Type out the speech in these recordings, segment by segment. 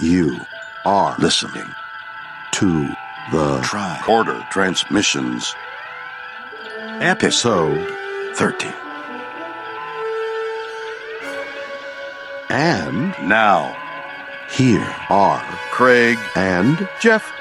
You are listening to the Tricorder Transmissions, Episode 13. And now, here are Craig and Jeff.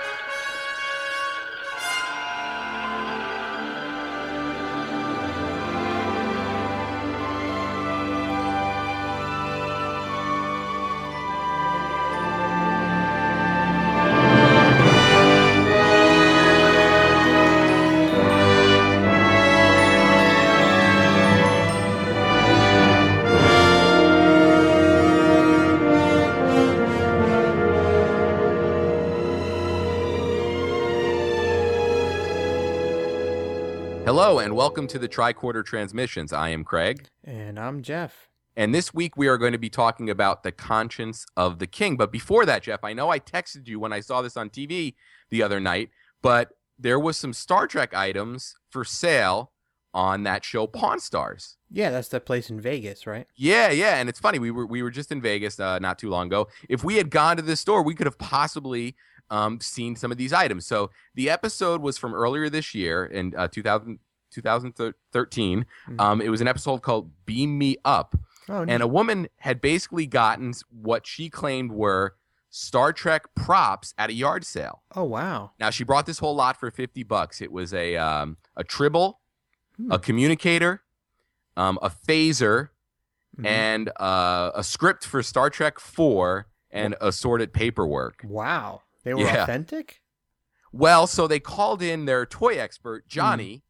Welcome to the Tricorder Transmissions. I am Craig, And I'm Jeff. and this week we are going to be talking about the conscience of the king. But before that, Jeff, I know I texted you when I saw this on TV the other night, but there was some Star Trek items for sale on that show Pawn Stars. Yeah, that's the place in Vegas, right? Yeah, yeah, and it's funny. We were we were just in Vegas uh, not too long ago. If we had gone to this store, we could have possibly um, seen some of these items. So the episode was from earlier this year in uh, 2000, 2013. Mhm. Um, it was an episode called "Beam Me Up," Oh, and a woman had basically gotten what she claimed were Star Trek props at a yard sale. oh wow. Now she brought this whole lot for fifty bucks. It was a um, a tribble, Hmm. a communicator, um, a phaser, Mhm. and uh, a script for Star Trek Four, and assorted paperwork. wow, they were Yeah. authentic. Well, so they called in their toy expert Johnny,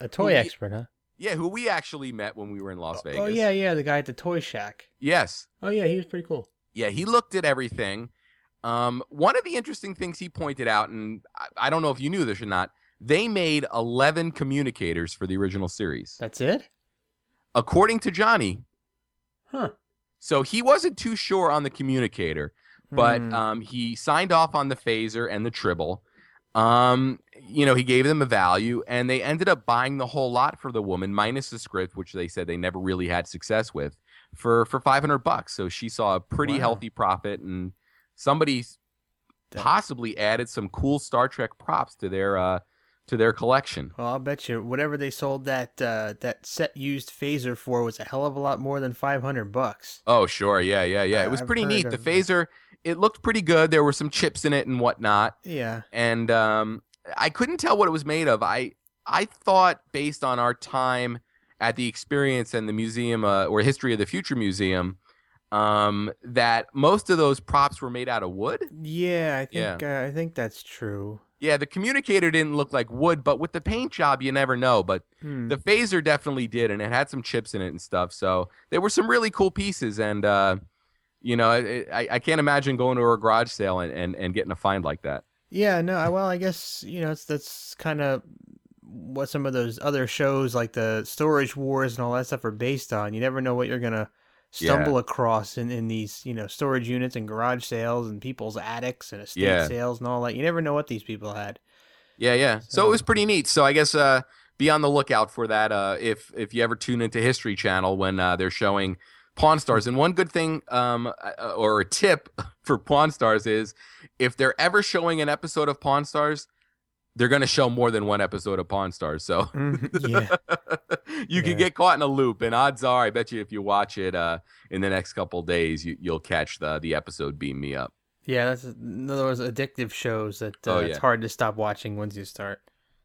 A toy we- expert, huh? yeah, who we actually met when we were in Las Vegas. Oh yeah, yeah, the guy at the toy shack. yes, Oh yeah, he was pretty cool. yeah, he looked at everything. Um, one of the interesting things he pointed out, and I, I don't know if you knew this or not, they made 11 communicators for the original series. That's it? According to Johnny, Huh. so he wasn't too sure on the communicator, but Hmm. um, he signed off on the phaser and the tribble. Um, you know, he gave them a value, and they ended up buying the whole lot for the woman, minus the script, which they said they never really had success with, for for 500 bucks. So she saw a pretty Wow. healthy profit, and somebody That- possibly added some cool Star Trek props to their uh to their collection. Well, I'll bet you whatever they sold that uh, that set used phaser for was a hell of a lot more than five hundred bucks. Oh, sure, yeah, yeah, yeah. It was I've pretty neat. The phaser, it looked pretty good. There were some chips in it and whatnot. Yeah. and um, I couldn't tell what it was made of. I I thought based on our time at the experience and the museum uh, or history of the future museum um, that most of those props were made out of wood. Yeah, I think Uh, I think that's true. Yeah, the communicator didn't look like wood, but with the paint job, you never know. But Hmm. the phaser definitely did, and it had some chips in it and stuff. So there were some really cool pieces, and uh, you know, it, I, I can't imagine going to a garage sale and, and, and getting a find like that. Yeah, no, I- well, I guess you know it's, that's kind of what some of those other shows like the Storage Wars and all that stuff are based on. You never know what you're gonna stumble across in, in these you know storage units and garage sales and people's attics and estate Yeah. sales and all that. You never know what these people had. Yeah, yeah. So, So- it was pretty neat. So I guess uh, be on the lookout for that uh, if if you ever tune into History Channel when uh, they're showing Pawn Stars. And one good thing um, uh, or a tip for Pawn Stars is if they're ever showing an episode of Pawn Stars, they're going to show more than one episode of Pawn Stars. So Mhm, yeah, you can get caught in a loop. And odds are, I bet you if you watch it uh, in the next couple days, you, you'll catch the the episode Beam Me Up. yeah. That's in other words, addictive shows that uh, Oh, it's hard to stop watching once you start.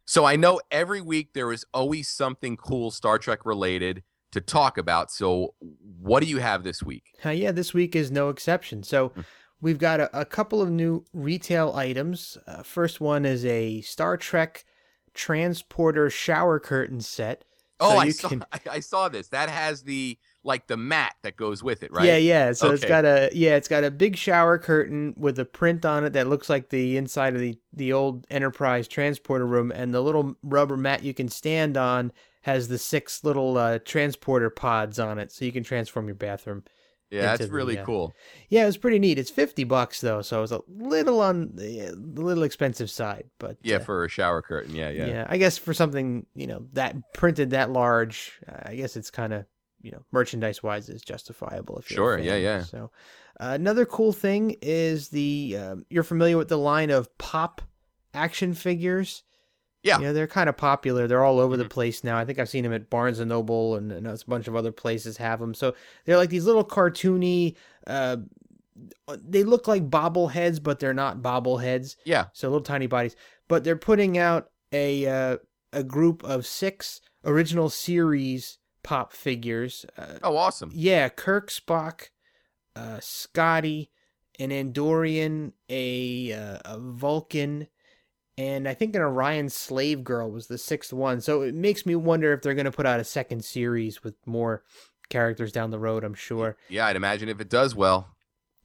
So I know every week there is always something cool Star Trek related to talk about. So what do you have this week? Uh, yeah, this week is no exception. So Hmm. we've got a, a couple of new retail items. Uh, first one is a Star Trek transporter shower curtain set. Oh, I saw can- I, I saw this. That has the like the mat that goes with it, right? Yeah, yeah. So it's got a yeah, it's got a big shower curtain with a print on it that looks like the inside of the the old Enterprise transporter room, and the little rubber mat you can stand on has the six little uh, transporter pods on it, so you can transform your bathroom. Yeah, that's the, really uh, cool. Yeah, it was pretty neat. It's fifty bucks though, so it's a little on the little expensive side, but Yeah, uh, for a shower curtain. Yeah, yeah. yeah. I guess for something you know that printed that large, uh, I guess it's kind of you know merchandise wise is justifiable. If you're Sure, yeah, yeah. So uh, another cool thing is the um, you're familiar with the line of pop action figures. Yeah. know, they're kind of popular. They're all over the Mhm. place now. I think I've seen them at Barnes and Noble, and, and a bunch of other places have them. So they're like these little cartoony. Uh, they look like bobbleheads, but they're not bobbleheads. Yeah. So little tiny bodies. But they're putting out a uh, a group of six original series pop figures. Uh, Oh, awesome. yeah, Kirk, Spock, uh, Scotty, an Andorian, a uh, a Vulcan, and I think an Orion slave girl was the sixth one. So it makes me wonder if they're going to put out a second series with more characters down the road. I'm sure. Yeah, I'd imagine if it does well.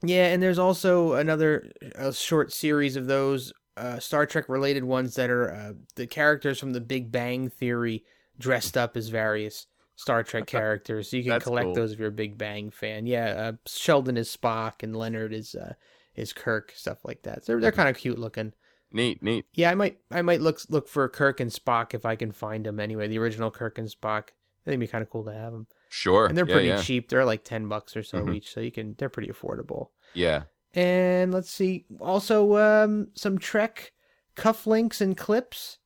Yeah, and there's also another a short series of those uh, Star Trek related ones that are uh, the characters from the Big Bang Theory dressed up as various Star Trek characters. So you can collect cool. those if you're a Big Bang fan. Yeah, uh, Sheldon is Spock and Leonard is uh, is Kirk, stuff like that. So they're, they're kind of cute looking. Neat, neat. Yeah, I might I might look look for Kirk and Spock if I can find them anyway. The original Kirk and Spock. I think it'd be kind of cool to have them. Sure. And they're yeah, pretty yeah. cheap. They're like ten bucks or so Mhm. each, so you can. They're pretty affordable. Yeah. And let's see, also um, some Trek cufflinks and clips.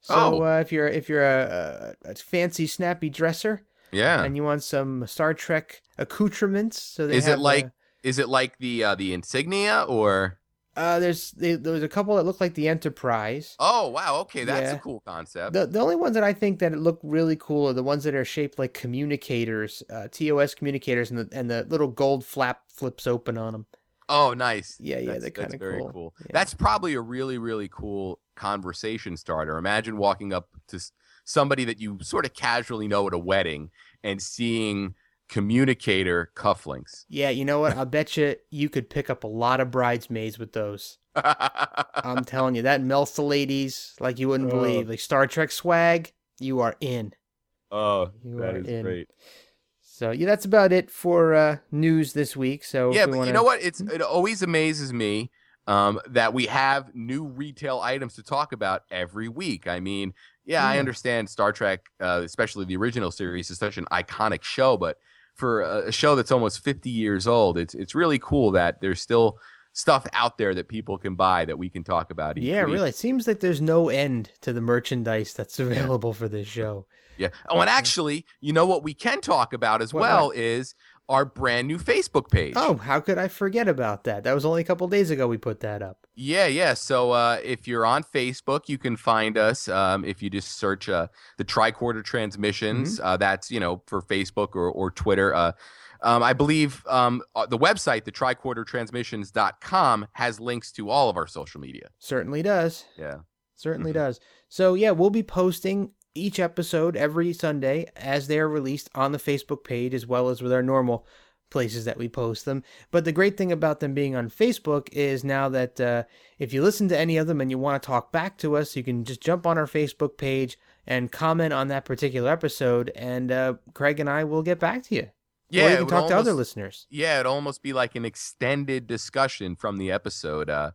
So Oh. uh, if you're if you're a, a, a fancy snappy dresser Yeah. and you want some Star Trek accoutrements, so they Is it like- uh, Is it like the uh, the insignia or? Uh, there's there's a couple that look like the Enterprise. Oh wow. Okay, that's Yeah. a cool concept. The the only ones that I think that look really cool are the ones that are shaped like communicators, uh, TOS communicators, and the and the little gold flap flips open on them. oh, nice. Yeah, yeah, That's- they're kinda very cool. Yeah. That's probably a really really cool conversation starter. Imagine walking up to somebody that you sort of casually know at a wedding and seeing communicator cufflinks. Yeah, you know what? I'll bet you you could pick up a lot of bridesmaids with those. I'm telling you, that melts the ladies like you wouldn't Oh. believe. Like Star Trek swag, you are in. oh, You that are is in. great. So yeah, that's about it for uh, news this week. So yeah, we but wanna... you know what? It's Hmm? it always amazes me um, that we have new retail items to talk about every week. I mean, yeah, I understand Star Trek, uh, especially the original series, is such an iconic show, but for a, show that's almost 50 years old, it's it's really cool that there's still stuff out there that people can buy that we can talk about. Each Yeah, week. really. It seems like there's no end to the merchandise that's available for this show. Yeah. Oh, and uh, actually, you know what we can talk about as What- well is our brand new Facebook page. Oh, how could I forget about that? That was only a couple days ago we put that up. Yeah, yeah. So uh, if you're on Facebook, you can find us. Um, if you just search uh, the Tricorder Transmissions, uh, that's you know for Facebook or or Twitter. Uh, um, I believe um, uh, the website, the tricordertransmissions.com, has links to all of our social media. Certainly does. Yeah. Certainly Mhm. does. So yeah, we'll be posting each episode every Sunday as they are released on the Facebook page as well as with our normal places that we post them. But the great thing about them being on Facebook is now that uh, if you listen to any of them and you want to talk back to us, you can just jump on our Facebook page and comment on that particular episode, and uh, Craig and I will get back to you. Yeah. or you can talk to other listeners. Yeah, it'd almost be like an extended discussion from the episode, uh,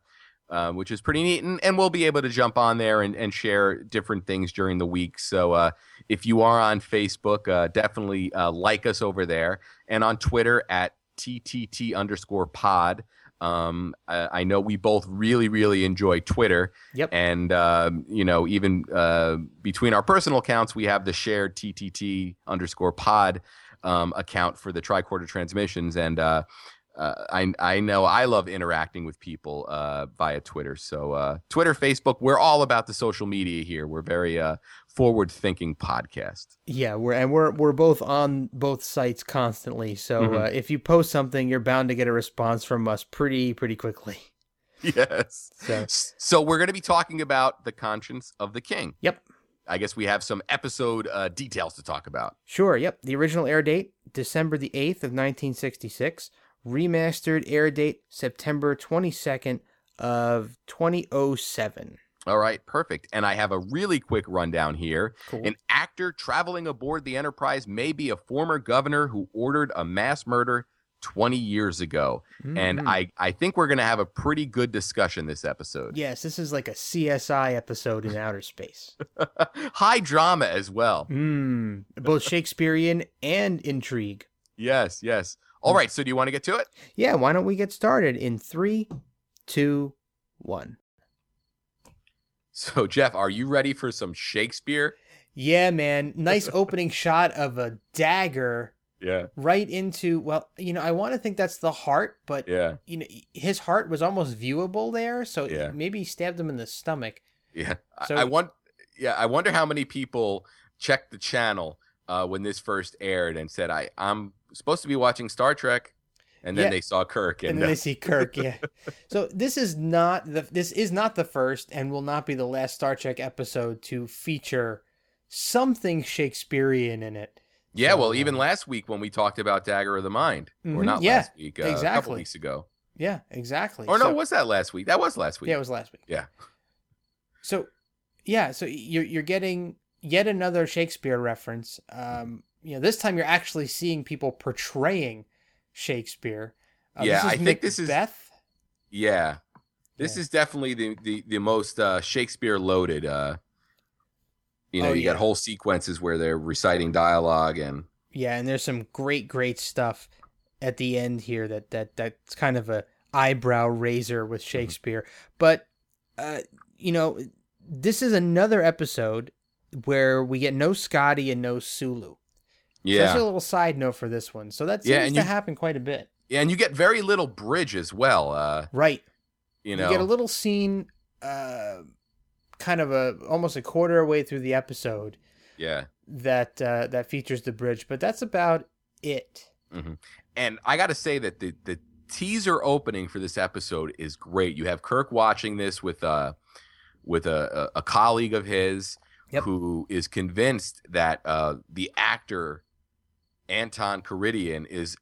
uh, which is pretty neat. And, and we'll be able to jump on there and, and share different things during the week. So uh, if you are on Facebook, uh, definitely uh, like us over there. And on Twitter at TTT underscore pod. Um, I, I know we both really, really enjoy Twitter. Yep. And, um, you know, even uh, between our personal accounts, we have the shared TTT underscore pod um, account for the tricorder transmissions. And uh, uh, I, I know I love interacting with people uh, via Twitter. So, uh, Twitter, Facebook, we're all about the social media here. We're very uh, forward thinking podcast. Yeah, we're and we're we're both on both sites constantly. So Mhm. uh, if you post something, you're bound to get a response from us pretty pretty quickly. Yes. So So, we're going to be talking about the conscience of the king. Yep. I guess we have some episode uh, details to talk about. sure, yep. The original air date December the eighth of 1966. Remastered air date September 22nd of 2007. All right, perfect. And I have a really quick rundown here. Cool. An actor traveling aboard the Enterprise may be a former governor who ordered a mass murder 20 years ago. Mhm. And I, I think we're going to have a pretty good discussion this episode. yes, this is like a CSI episode in outer space. High drama as well. Mm, both Shakespearean and intrigue. Yes, yes. All right. So do you want to get to it? Yeah, why don't we get started in three, two, one. So, Jeff, are you ready for some Shakespeare? Yeah, man. Nice opening shot of a dagger Yeah. right into, well, you know, I want to think that's the heart, but, Yeah. you know, his heart was almost viewable there. So Yeah. maybe he stabbed him in the stomach. Yeah. I- So- I want yeah, I wonder how many people checked the channel uh, when this first aired and said, I, I'm supposed to be watching Star Trek. And then Yeah. they saw Kirk and, And then uh, they see Kirk, yeah. So this is not the this is not the first and will not be the last Star Trek episode to feature something Shakespearean in it. Yeah, So, well, even uh, last week when we talked about Dagger of the Mind, or Mhm, not yeah, last week, uh, a couple exactly. weeks ago. Yeah, exactly. Or no, So- was that last week? That was last week. Yeah, it was last week. Yeah. So, yeah, so you're you're getting yet another Shakespeare reference. Um, you know, this time you're actually seeing people portraying Shakespeare. Uh, Yeah, this is I think this is- Macbeth. Yeah. This Yeah. is definitely the, the, the most uh, Shakespeare loaded. Uh, you know, Oh, you yeah. got whole sequences where they're reciting dialogue and Yeah, and there's some great, great stuff at the end here that that that's kind of a eyebrow raiser with Mm-hmm. Shakespeare. But uh, you know, this is another episode where we get no Scotty and no Sulu. So yeah. that's a little side note for this one. So that seems Yeah, and to you- happen quite a bit. Yeah, and you get very little bridge as well. Uh, Right. you know, You, get a little scene uh kind of a almost a quarter way through the episode yeah. that uh that features the bridge, but that's about it. And I got to say that the the teaser opening for this episode is great. You have Kirk watching this with uh with a a, a colleague of his Yep. who is convinced that uh the actor Anton Karidian is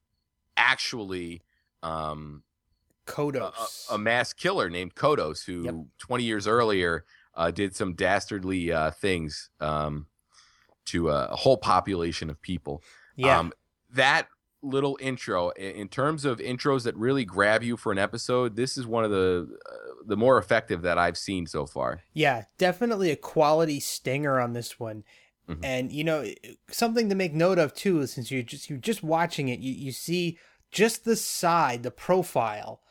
actually um a, Kodos. a, a mass killer named Kodos who Yep. 20 years earlier uh, did some dastardly uh, things um, to a, a whole population of people. yeah. Um, that little intro, in terms of intros that really grab you for an episode, this is one of the uh, the more effective that I've seen so far. Yeah, definitely a quality stinger on this one. Mhm. And you know, something to make note of too, since you just you're just watching it, you, you see just the side, the profile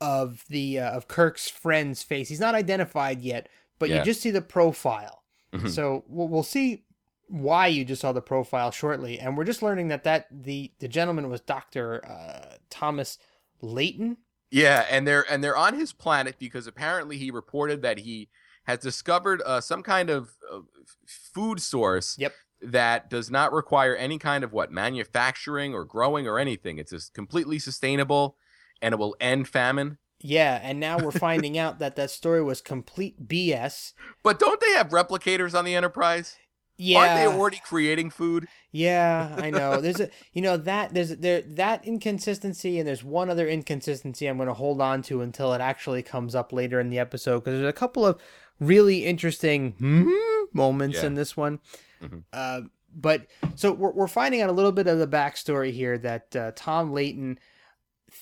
of the uh, of Kirk's friend's face. He's not identified yet, but Yeah. you just see the profile. Mhm. So we'll, we'll see why you just saw the profile shortly, and we're just learning that that the the gentleman was Doctor uh, Thomas Leighton. Yeah, and they're and they're on his planet because apparently he reported that he has discovered uh, some kind of uh, food source Yep. that does not require any kind of what manufacturing or growing or anything. It's just completely sustainable, and it will end famine. Yeah, and now we're finding out that that story was complete BS. But don't they have replicators on the Enterprise? Yeah, Aren't they already creating food? Yeah, I know. There's a you know that there's there that inconsistency and there's one other inconsistency I'm going to hold on to until it actually comes up later in the episode because there's a couple of really interesting hmm moments Yeah. in this one. Mhm. Uh, but so we're we're finding out a little bit of the backstory here that uh, Tom Leighton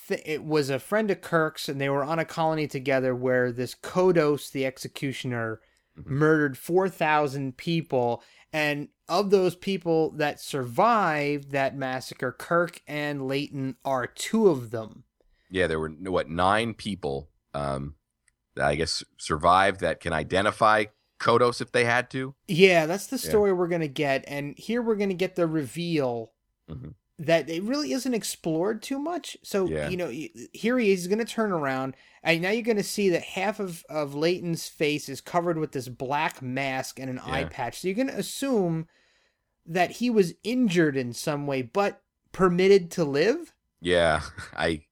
th- it was a friend of Kirk's and they were on a colony together where this Kodos the executioner Mhm. murdered 4,000 people and of those people that survived that massacre, Kirk and Leighton are two of them. Yeah, there were what nine people um, I guess survived that can identify Kodos if they had to. Yeah, that's the Yeah. story we're going to get. And here we're going to get the reveal Mhm. that it really isn't explored too much. So, Yeah. you know, here he is, he's going to turn around. And now you're going to see that half of, of Leighton's face is covered with this black mask and an eye patch. So you're going to assume that he was injured in some way, but permitted to live. Yeah, I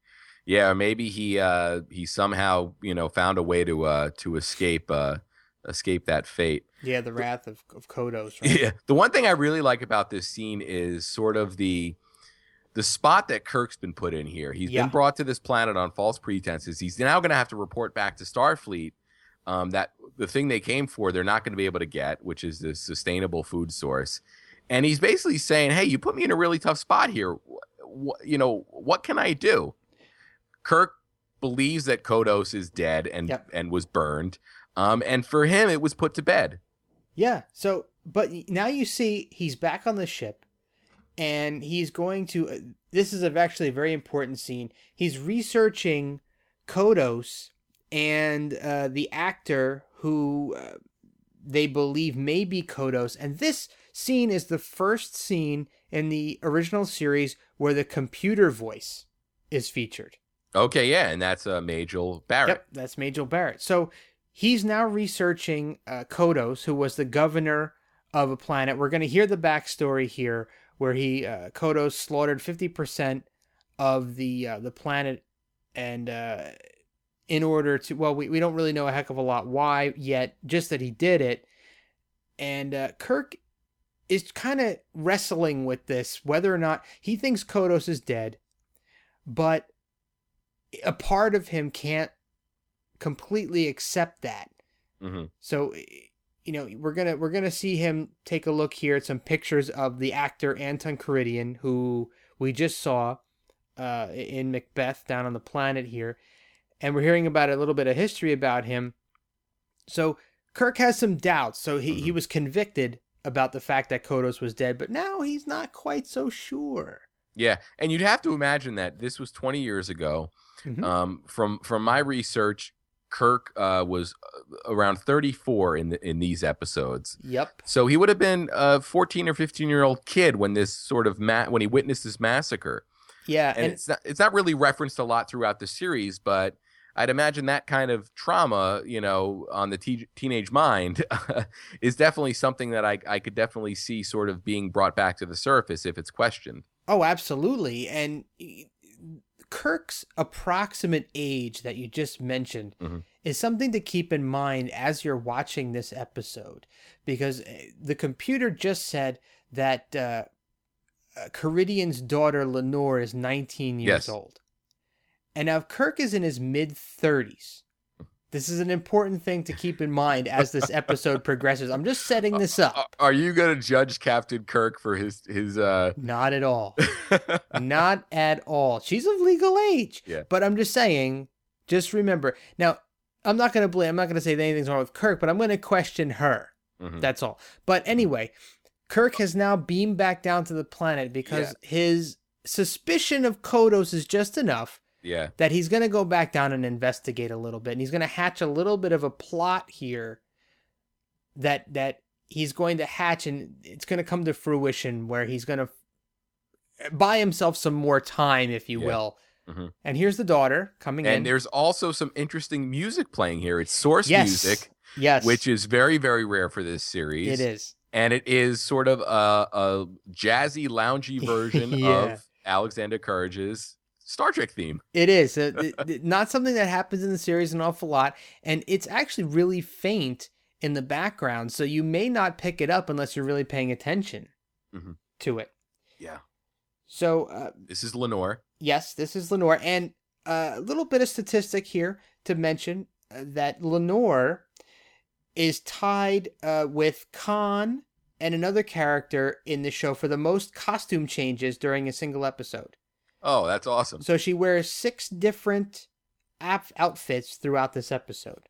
yeah, maybe he uh he somehow, you know, found a way to uh to escape uh escape that fate. Yeah, the wrath of, of Kodos. Right? Yeah. The one thing I really like about this scene is sort of the the spot that Kirk's been put in here. He's Yeah. been brought to this planet on false pretenses. He's now going to have to report back to Starfleet um, that the thing they came for, they're not going to be able to get, which is this sustainable food source. And he's basically saying, "Hey, you put me in a really tough spot here. Wh- wh- you know, what can I do? Kirk believes that Kodos is dead and Yep. and was burned. Um, and for him, it was put to bed. Yeah. So, but now you see he's back on the ship, and he's going to. uh, This is a, actually a very important scene. He's researching Kodos and uh, the actor who uh, they believe may be Kodos, and this scene is the first scene in the original series where the computer voice is featured. Okay, yeah, and that's uh, Majel Barrett. Yep, that's Majel Barrett. So he's now researching uh, Kodos, who was the governor of a planet. We're going to hear the backstory here, where he uh, Kodos slaughtered fifty percent of the uh, the planet, and uh, in order to well, we we don't really know a heck of a lot why yet, just that he did it. And uh, Kirk is kind of wrestling with this, whether or not he thinks Kodos is dead, but a part of him can't completely accept that. hmm So, you know, we're gonna we're gonna see him take a look here at some pictures of the actor Anton Karidian, who we just saw uh, in Macbeth down on the planet here, and we're hearing about a little bit of history about him. So Kirk has some doubts. So he, he was convicted about the fact that Kodos was dead, but now he's not quite so sure. Yeah, and you'd have to imagine that this was 20 years ago. Mhm. Um, from from my research, Kirk uh, was uh, around 34 in the, in these episodes. Yep. So he would have been a 14 or 15 year old kid when this sort of ma- when he witnessed this massacre. Yeah, And, and, it's not it's not really referenced a lot throughout the series, but I'd imagine that kind of trauma, you know, on the te- teenage mind is definitely something that I I could definitely see sort of being brought back to the surface if it's questioned. Oh, absolutely. And Kirk's approximate age that you just mentioned Mhm. is something to keep in mind as you're watching this episode because uh, the computer just said that uh, uh, Karidian's daughter Lenore is 19 years Yes. old. And now Kirk is in his mid 30s. This is an important thing to keep in mind as this episode progresses. I'm just setting this up. Are- you going to judge Captain Kirk for his his uh Not at all. Not at all. She's of legal age. Yeah. But I'm just saying, just remember. Now, I'm not going to blame, I'm not going to say that anything's wrong with Kirk, but I'm going to question her. Mhm. That's all. But anyway, Kirk has now beamed back down to the planet because his suspicion of Kodos is just enough Yeah. that he's going to go back down and investigate a little bit. And he's going to hatch a little bit of a plot here that that he's going to hatch and it's going to come to fruition where he's going to buy himself some more time if you Yeah. will. Mhm. And here's the daughter coming And in. there's also some interesting music playing here. It's source Yes. music, yes. which is very very rare for this series. it is. and it is sort of a, a jazzy, loungy version Yeah. of Alexander Courage's Star Trek theme. It is. Uh, not something that happens in the series an awful lot and it's actually really faint in the background so you may not pick it up unless you're really paying attention Mhm. to it. Yeah, So, uh, this is Lenore. yes, this is Lenore. And uh, a little bit of statistic here to mention uh, that Lenore is tied uh, with Khan and another character in the show for the most costume changes during a single episode. Oh, that's awesome. So she wears six different ap- outfits throughout this episode.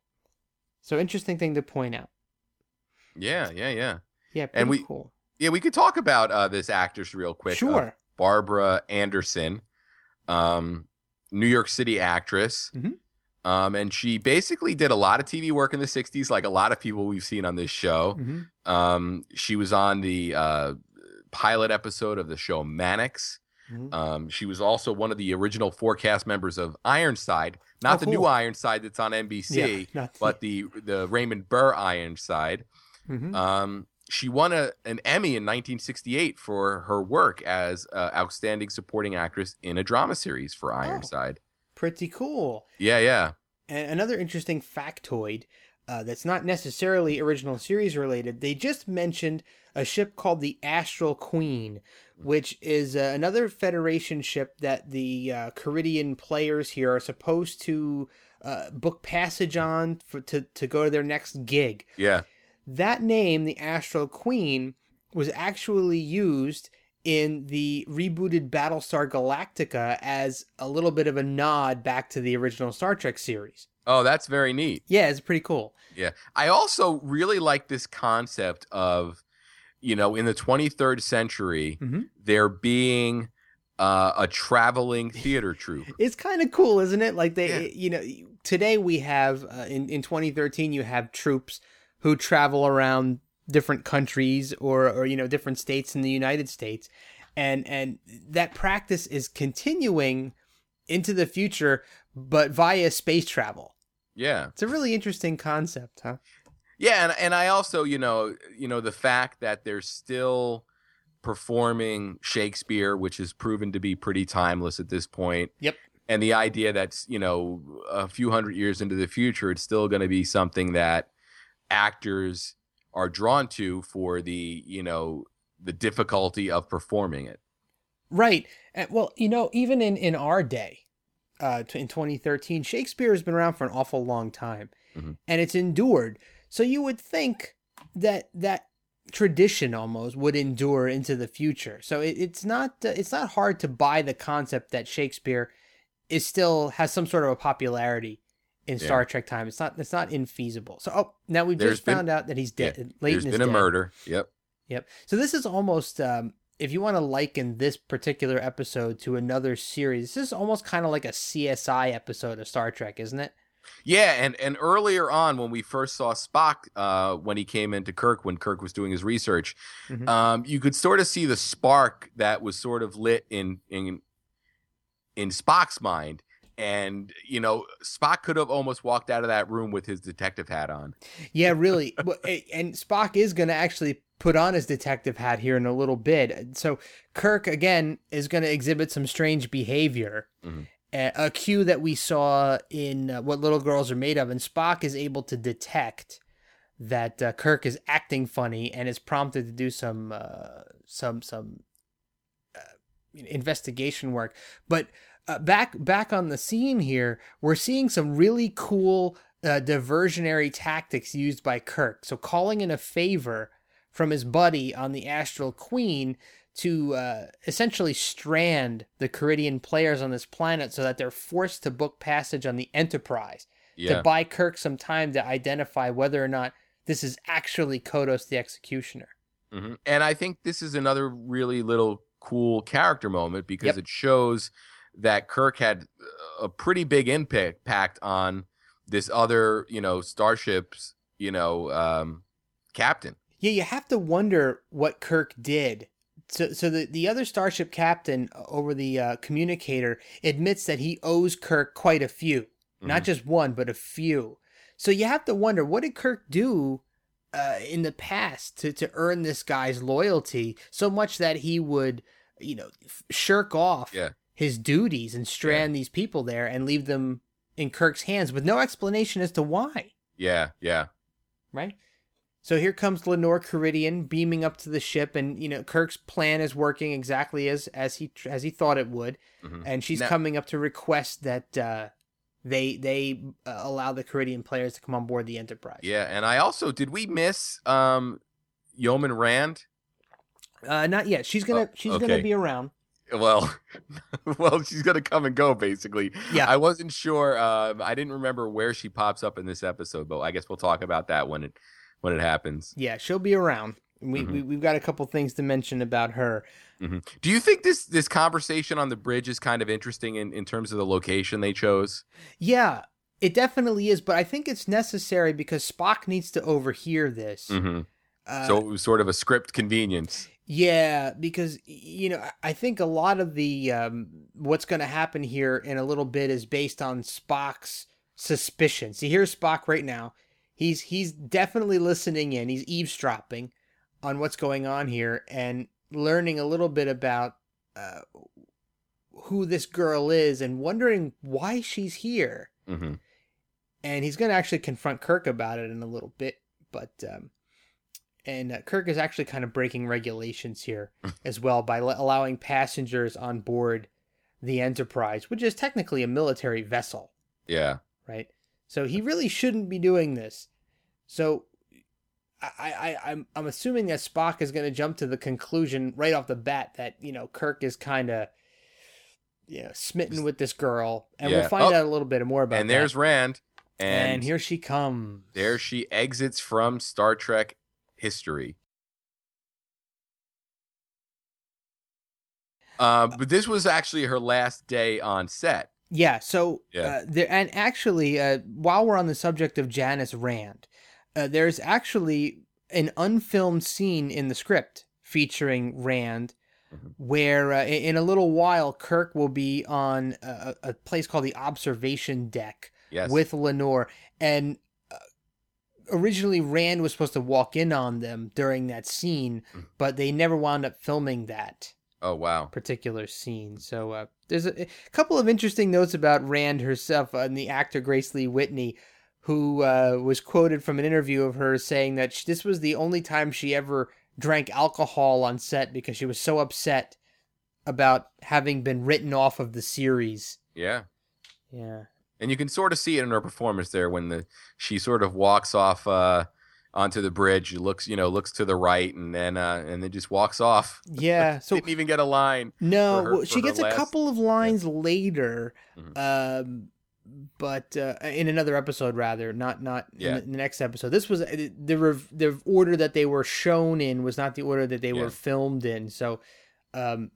So interesting thing to point out. Yeah, yeah, yeah, Yeah, And we- cool. yeah. We could talk about uh, this actress real quick. uh, Sure. Barbara Anderson, um, New York City actress. Mhm. Um, and she basically did a lot of TV work in the 60s, like a lot of people we've seen on this show. Mhm. Um, she was on the uh, pilot episode of the show Mannix. Mhm. Um, she was also one of the original four cast members of Ironside, not Oh, the cool. new Ironside that's on NBC, Yeah, but the the Raymond Burr Ironside. Mhm. Um, she won a, an Emmy in 1968 for her work as uh, outstanding supporting actress in a drama series for Oh. Ironside. pretty cool. Yeah, yeah. And another interesting factoid uh, that's not necessarily original series related. They just mentioned a ship called the Astral Queen, which is uh, another Federation ship that the uh, Karidian players here are supposed to uh, book passage on for, to to go to their next gig. Yeah. That name, the Astral Queen, was actually used in the rebooted Battlestar Galactica as a little bit of a nod back to the original Star Trek series. Oh, that's very neat. Yeah, it's pretty cool. Yeah. I also really like this concept of, you know, in the 23rd century, mm-hmm. there being uh, a traveling theater troupe. It's kind of cool, isn't it? Like they, yeah. you know, today we have uh, in in 2013 you have troops who travel around different countries or or you know different states in the United States, and and that practice is continuing into the future, but via space travel. Yeah, it's a really interesting concept, huh? Yeah, and and I also you know you know the fact that they're still performing Shakespeare, which has proven to be pretty timeless at this point. Yep. And the idea that you know a few hundred years into the future, it's still going to be something that actors are drawn to for the you know the difficulty of performing it right eh, well you know even in in our day uh in 2013 shakespeare has been around for an awful long time mm-hmm. and it's endured so you would think that that tradition almost would endure into the future so it, it's not uh, it's not hard to buy the concept that shakespeare is still has some sort of a popularity in yeah. Star Trek time. It's not it's not infeasible. So oh, now we've just been, found out that he's dead. Yeah, Leighton there's been a murder. Yep. Yep. So this is almost um, if you want to liken this particular episode to another series, this is almost kind of like a CSI episode of Star Trek, isn't it? Yeah, and and earlier on when we first saw Spock, uh, when he came into Kirk, when Kirk was doing his research, mm-hmm. um, you could sort of see the spark that was sort of lit in in in Spock's mind and you know spock could have almost walked out of that room with his detective hat on yeah really and spock is going to actually put on his detective hat here in a little bit so kirk again is going to exhibit some strange behavior mm-hmm. a cue that we saw in uh, what little girls are made of and spock is able to detect that uh, kirk is acting funny and is prompted to do some uh, some some uh, investigation work but uh, back back on the scene here, we're seeing some really cool uh, diversionary tactics used by Kirk. So calling in a favor from his buddy on the Astral Queen to uh, essentially strand the Karidian players on this planet so that they're forced to book passage on the Enterprise yeah. to buy Kirk some time to identify whether or not this is actually Kodos the Executioner. Mm-hmm. And I think this is another really little cool character moment because yep. it shows that Kirk had a pretty big impact on this other, you know, starships, you know, um, captain. Yeah, you have to wonder what Kirk did. So, so the, the other starship captain over the uh, communicator admits that he owes Kirk quite a few, mm-hmm. not just one, but a few. So you have to wonder what did Kirk do uh, in the past to, to earn this guy's loyalty so much that he would, you know, shirk off yeah his duties and strand yeah. these people there and leave them in Kirk's hands with no explanation as to why. Yeah, yeah. Right? So here comes Lenore Karidian beaming up to the ship, and you know Kirk's plan is working exactly as as he as he thought it would, mm-hmm. and she's now, coming up to request that uh, they they uh, allow the Karidian players to come on board the Enterprise. Yeah, and I also did we miss um, Yeoman Rand? Uh, not yet. She's gonna oh, she's okay. gonna be around well well she's gonna come and go basically yeah i wasn't sure um, i didn't remember where she pops up in this episode but i guess we'll talk about that when it when it happens yeah she'll be around we, mm-hmm. we have got a couple things to mention about her mm-hmm. do you think this this conversation on the bridge is kind of interesting in, in terms of the location they chose yeah it definitely is but i think it's necessary because spock needs to overhear this mm-hmm. uh, so it was sort of a script convenience yeah, because you know I think a lot of the um, what's going to happen here in a little bit is based on Spock's suspicion. See, here's Spock right now. He's he's definitely listening in. He's eavesdropping on what's going on here and learning a little bit about uh, who this girl is and wondering why she's here. Mm-hmm. And he's going to actually confront Kirk about it in a little bit, but um, and uh, Kirk is actually kind of breaking regulations here as well by l- allowing passengers on board the Enterprise, which is technically a military vessel. Yeah. Right. So he really shouldn't be doing this. So I, I I'm I'm assuming that Spock is going to jump to the conclusion right off the bat that you know Kirk is kind of you know smitten with this girl, and Yeah. we'll find Oh, out a little bit more about and that. there's Rand, and, and, here she comes. there she exits from Star Trek history. Uh, but this was actually her last day on set. Yeah. So Yeah. Uh, there, and actually, uh, while we're on the subject of Janice Rand, uh, there's actually an unfilmed scene in the script featuring Rand, Mhm. where uh, in in a little while Kirk will be on a, a place called the observation deck Yes. with Lenore, and uh, originally Rand was supposed to walk in on them during that scene, Mm. but they never wound up filming that oh wow. particular scene. So uh, there's a, a couple of interesting notes about Rand herself uh, and the actor Grace Lee Whitney, who uh, was quoted from an interview of her saying that sh this was the only time she ever drank alcohol on set because she was so upset about having been written off of the series. Yeah. Yeah. And you can sort of see it in her performance there when the she sort of walks off uh, onto the bridge, looks you know looks to the right, and then uh, and then just walks off. Yeah. So Didn't even get a line. No, her- well, she gets last- a couple of lines later, Mhm. um, but uh, in another episode, rather not not Yeah. in the, the next episode. This was uh, the the order that they were shown in was not the order that they Yeah. were filmed in. So, um,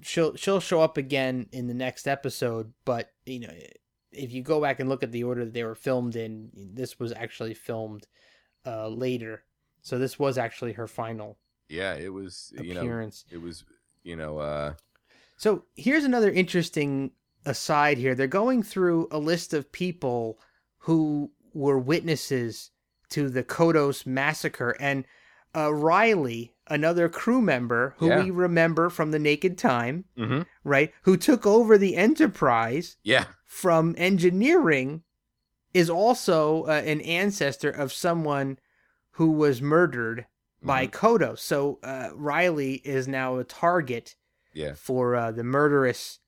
she'll she'll show up again in the next episode, but you know. If you go back and look at the order that they were filmed in, this was actually filmed uh, later. So this was actually her final Yeah, it was you know appearance. it was you know uh, So here's another interesting aside here. They're going through a list of people who were witnesses to the Kodos massacre, and uh, Riley, another crew member who Yeah. we remember from the Naked Time, mhm. right, who took over the Enterprise yeah from engineering, is also uh, an ancestor of someone who was murdered by mhm. Kodos. So uh, Riley is now a target yeah for uh, the murderous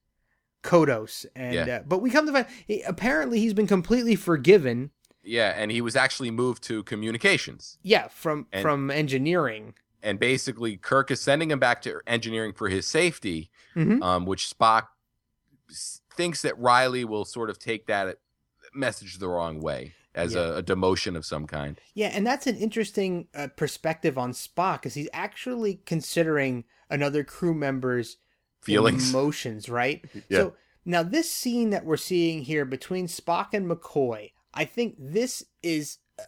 Kodos, and Yeah. uh, but we come to find he- apparently he's been completely forgiven. yeah, and he was actually moved to communications, Yeah, from And- from engineering. and basically Kirk is sending him back to engineering for his safety, Mhm. um, which Spock thinks that Riley will sort of take that message the wrong way as a, a demotion of some kind. Yeah, and that's an interesting uh, perspective on Spock, because he's actually considering another crew member's Feelings. emotions, right? Yeah. So now this scene that we're seeing here between Spock and McCoy, I think this is uh,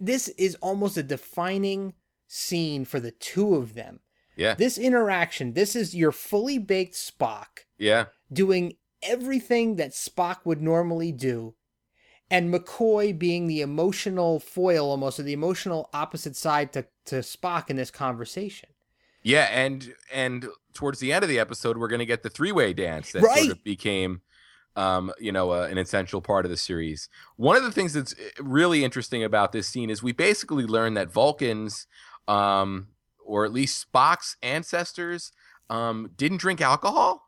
this is almost a defining scene for the two of them. Yeah. This interaction, this is your fully baked Spock Yeah. doing everything that Spock would normally do, and McCoy being the emotional foil almost, or the emotional opposite side to, to Spock in this conversation. Yeah, and and towards the end of the episode, we're going to get the three way dance that Right. sort of became, um, you know, uh, an essential part of the series. One of the things that's uh, really interesting about this scene is we basically learn that Vulcans, um, or at least Spock's ancestors, um, didn't drink alcohol.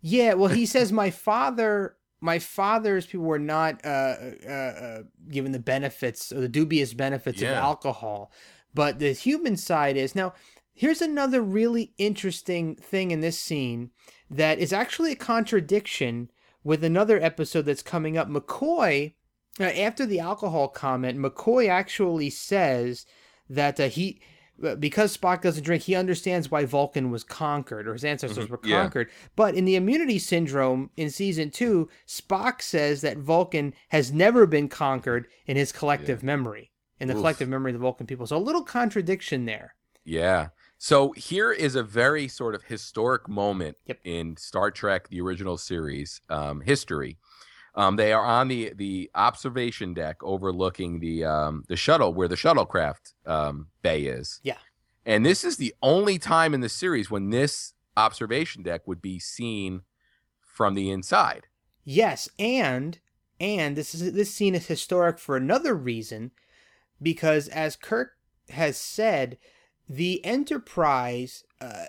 Yeah, well, he says my father, my father's people were not uh, uh, uh, given the benefits or the dubious benefits of alcohol, but the human side is now. Here's another really interesting thing in this scene that is actually a contradiction with another episode that's coming up. McCoy, uh, after the alcohol comment, McCoy actually says that uh, he, because Spock doesn't drink, he understands why Vulcan was conquered or his ancestors Mhm, were yeah. conquered. But in the immunity syndrome in season two, Spock says that Vulcan has never been conquered in his collective memory, in the Oof. collective memory of the Vulcan people. So a little contradiction there. Yeah. So here is a very sort of historic moment Yep. in Star Trek, the original series um, history. Um, they are on the the observation deck overlooking the um, the shuttle where the shuttlecraft um, bay is. Yeah. And this is the only time in the series when this observation deck would be seen from the inside. Yes, and and this is this scene is historic for another reason, because as Kirk has said, the Enterprise, uh,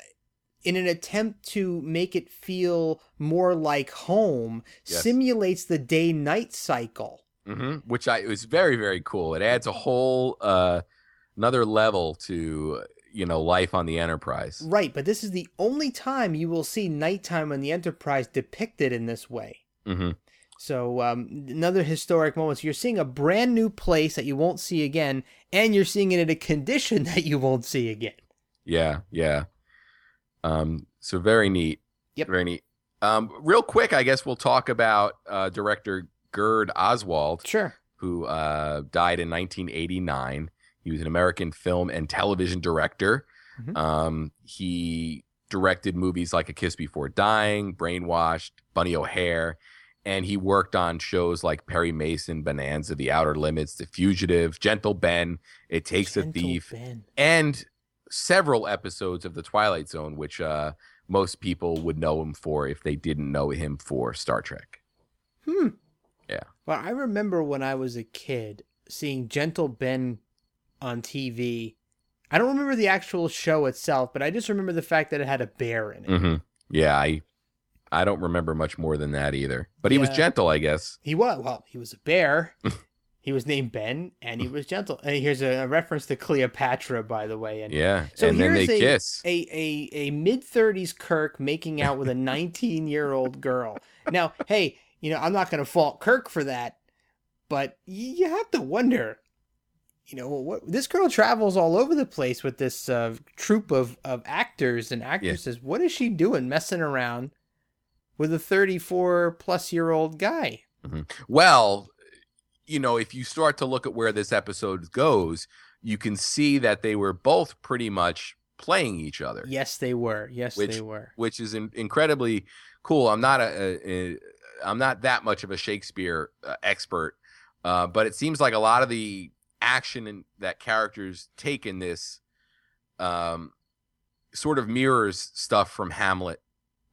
in an attempt to make it feel more like home, Yes. simulates the day-night cycle. hmm Which I was very very cool. It adds a whole uh, another level to you know life on the Enterprise. Right, but this is the only time you will see nighttime on the Enterprise depicted in this way. Mm-hmm. So um, another historic moment. So you're seeing a brand new place that you won't see again, and you're seeing it in a condition that you won't see again. Yeah, yeah. Um, so very neat. Yep. Very neat. Um, real quick, I guess we'll talk about uh, director Gerd Oswald, Sure. who uh, died in 1989. He was an American film and television director. Mhm. Um, he directed movies like A Kiss Before Dying, Brainwashed, Bunny O'Hare, and he worked on shows like Perry Mason, Bonanza, The Outer Limits, The Fugitive, Gentle Ben, It Takes a Thief, Ben. and several episodes of The Twilight Zone, which uh, most people would know him for if they didn't know him for Star Trek. Hmm. Yeah. Well, I remember when I was a kid seeing Gentle Ben on TV. I don't remember the actual show itself, but I just remember the fact that it had a bear in it. hmm Yeah, I I don't remember much more than that either. But he was gentle, I guess. He was well. He was a bear. he was named Ben, and he was gentle. And here's a, a reference to Cleopatra, by the way. And Yeah, So and here's a- kiss. a a, a mid thirties Kirk making out with a nineteen year old girl. Now, hey, you know I'm not going to fault Kirk for that, but you have to wonder. You know what? This girl travels all over the place with this uh, troupe of of actors and actresses. What is she doing, messing around with a thirty four plus year old guy? Well, you know, if you start to look at where this episode goes, you can see that they were both pretty much playing each other, Yes, they were. Yes, Which- they were. which is in- incredibly cool. I'm not a, a, a I'm not that much of a Shakespeare uh, expert, uh, but it seems like a lot of the action in, that characters take in this um, sort of mirrors stuff from Hamlet.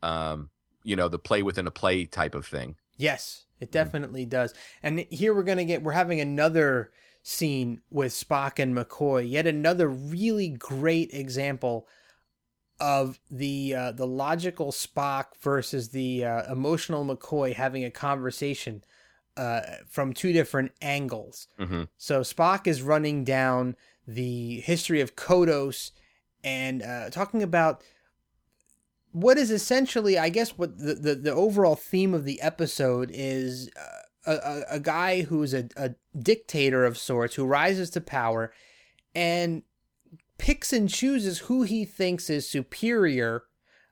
Um, you know, the play within a play type of thing. Yes, it definitely does. And here we're gonna get we're having another scene with Spock and McCoy. Yet another really great example of the uh, the logical Spock versus the uh, emotional McCoy having a conversation uh, from two different angles. hmm So Spock is running down the history of Kodos and uh, talking about what is essentially, I guess, what the, the, the overall theme of the episode is uh, a, a, guy who's a, a dictator of sorts who rises to power and picks and chooses who he thinks is superior,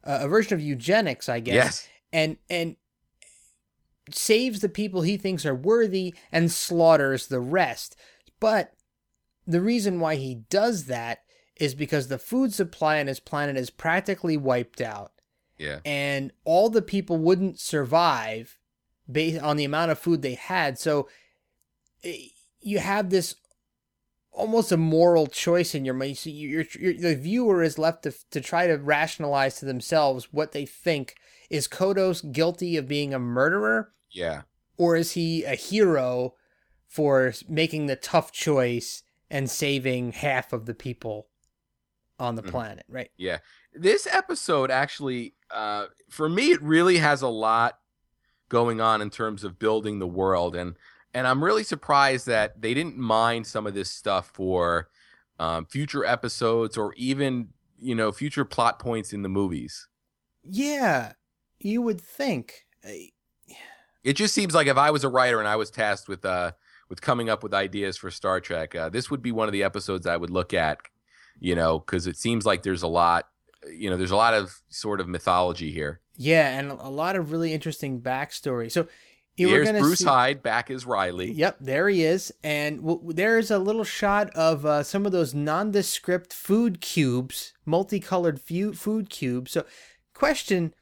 uh, a version of eugenics, I guess Yes. and and saves the people he thinks are worthy and slaughters the rest. But the reason why he does that is because the food supply on his planet is practically wiped out Yeah. and all the people wouldn't survive based on the amount of food they had. So eh, you have this almost a moral choice in your mind. So you're, you're, the viewer is left to, to try to rationalize to themselves what they think. Is Kodos guilty of being a murderer, Yeah. or is he a hero for making the tough choice and saving half of the people on the Mhm. planet? Right. Yeah. This episode actually, uh, for me, it really has a lot going on in terms of building the world, and and I'm really surprised that they didn't mind some of this stuff for um, future episodes or even you know future plot points in the movies. Yeah, you would think. It just seems like if I was a writer and I was tasked with uh with coming up with ideas for Star Trek, uh, this would be one of the episodes I would look at, you know, because it seems like there's a lot, you know, there's a lot of sort of mythology here. Yeah, and a lot of really interesting backstory. So Here's Bruce see- Hyde back as Riley. Yep, there he is, and w- there's a little shot of uh, some of those nondescript food cubes, multicolored fu- food cubes. So, question: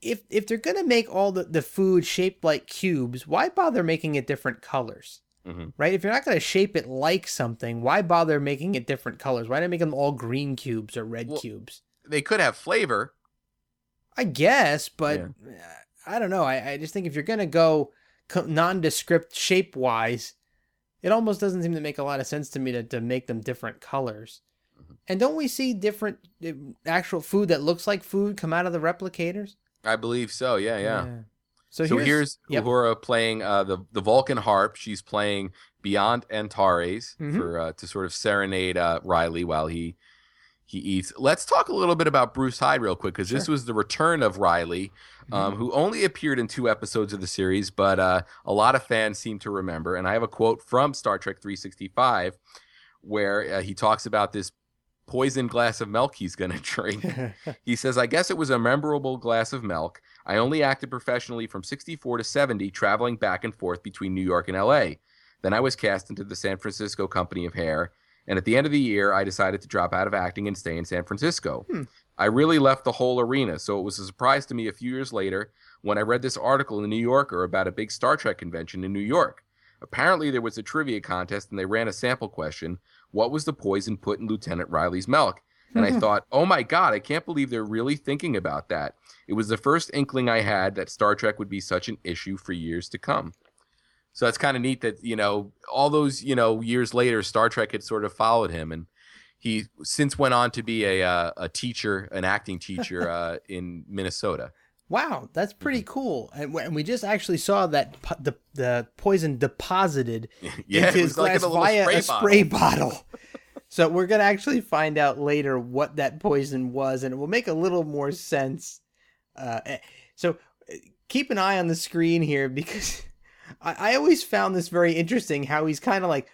If if they're gonna make all the, the food shaped like cubes, why bother making it different colors? Mhm. Right? If you're not gonna shape it like something, why bother making it different colors? Why not make them all green cubes or red Well, cubes? They could have flavor. I guess, but uh, I don't know. I, I just think if you're gonna go nondescript shape wise, it almost doesn't seem to make a lot of sense to me to, to make them different colors. Mhm. And don't we see different uh, actual food that looks like food come out of the replicators? I believe so. Yeah, yeah. So, so here's, here's yep. Uhura playing uh, the the Vulcan harp. She's playing Beyond Antares mm-hmm. for uh, to sort of serenade uh, Riley while he he eats. Let's talk a little bit about Bruce Hyde real quick because sure. this was the return of Riley, um, mm-hmm. who only appeared in two episodes of the series, but uh, a lot of fans seem to remember. And I have a quote from Star Trek 365 where uh, he talks about this poisoned glass of milk he's going to drink. he says, I guess it was a memorable glass of milk. I only acted professionally from 64 to 70, traveling back and forth between New York and LA. Then I was cast into the San Francisco Company of Hair. And at the end of the year, I decided to drop out of acting and stay in San Francisco. Hmm. I really left the whole arena, so it was a surprise to me a few years later when I read this article in the New Yorker about a big Star Trek convention in New York. Apparently, there was a trivia contest and they ran a sample question What was the poison put in Lieutenant Riley's milk? And I thought, oh my God, I can't believe they're really thinking about that. It was the first inkling I had that Star Trek would be such an issue for years to come. So that's kind of neat that, you know, all those, you know, years later, Star Trek had sort of followed him. And he since went on to be a, uh, a teacher, an acting teacher uh, in Minnesota. Wow, that's pretty mm-hmm. cool. And we just actually saw that the the poison deposited yeah, into his glass like via spray a spray bottle. So we're gonna actually find out later what that poison was, and it will make a little more sense. Uh, eh, so eh, keep an eye on the screen here because I, I always found this very interesting. How he's kind of like,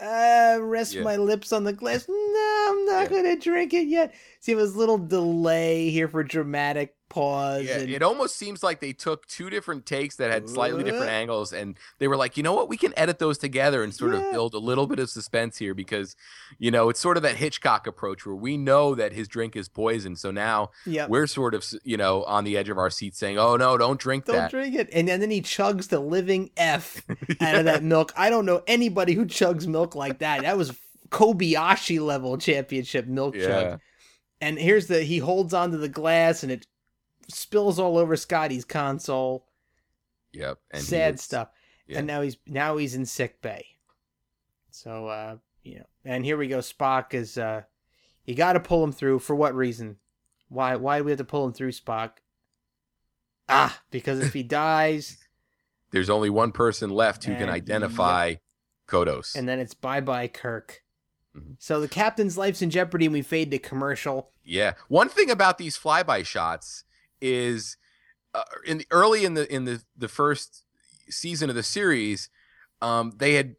uh, rest yeah. my lips on the glass. No, I'm not yeah. gonna drink it yet. See, it was a little delay here for dramatic pause. Yeah, and... it almost seems like they took two different takes that had slightly different angles, and they were like, you know what, we can edit those together and sort yeah. of build a little bit of suspense here because, you know, it's sort of that Hitchcock approach where we know that his drink is poison, so now yep. we're sort of, you know, on the edge of our seat saying, oh no, don't drink don't that, don't drink it, and then, and then he chugs the living f yeah. out of that milk. I don't know anybody who chugs milk like that. That was Kobayashi level championship milk yeah. chug. And here's the he holds onto the glass and it spills all over Scotty's console. Yep. And Sad stuff. Yeah. And now he's now he's in sick bay. So uh, you know, and here we go. Spock is uh, you got to pull him through. For what reason? Why why do we have to pull him through, Spock? Ah, because if he dies, there's only one person left who can identify. Kodos. And then it's bye bye Kirk. Mm-hmm. So the captain's life's in jeopardy, and we fade to commercial. Yeah. One thing about these flyby shots is uh, in the early in the in the the first season of the series, um, they had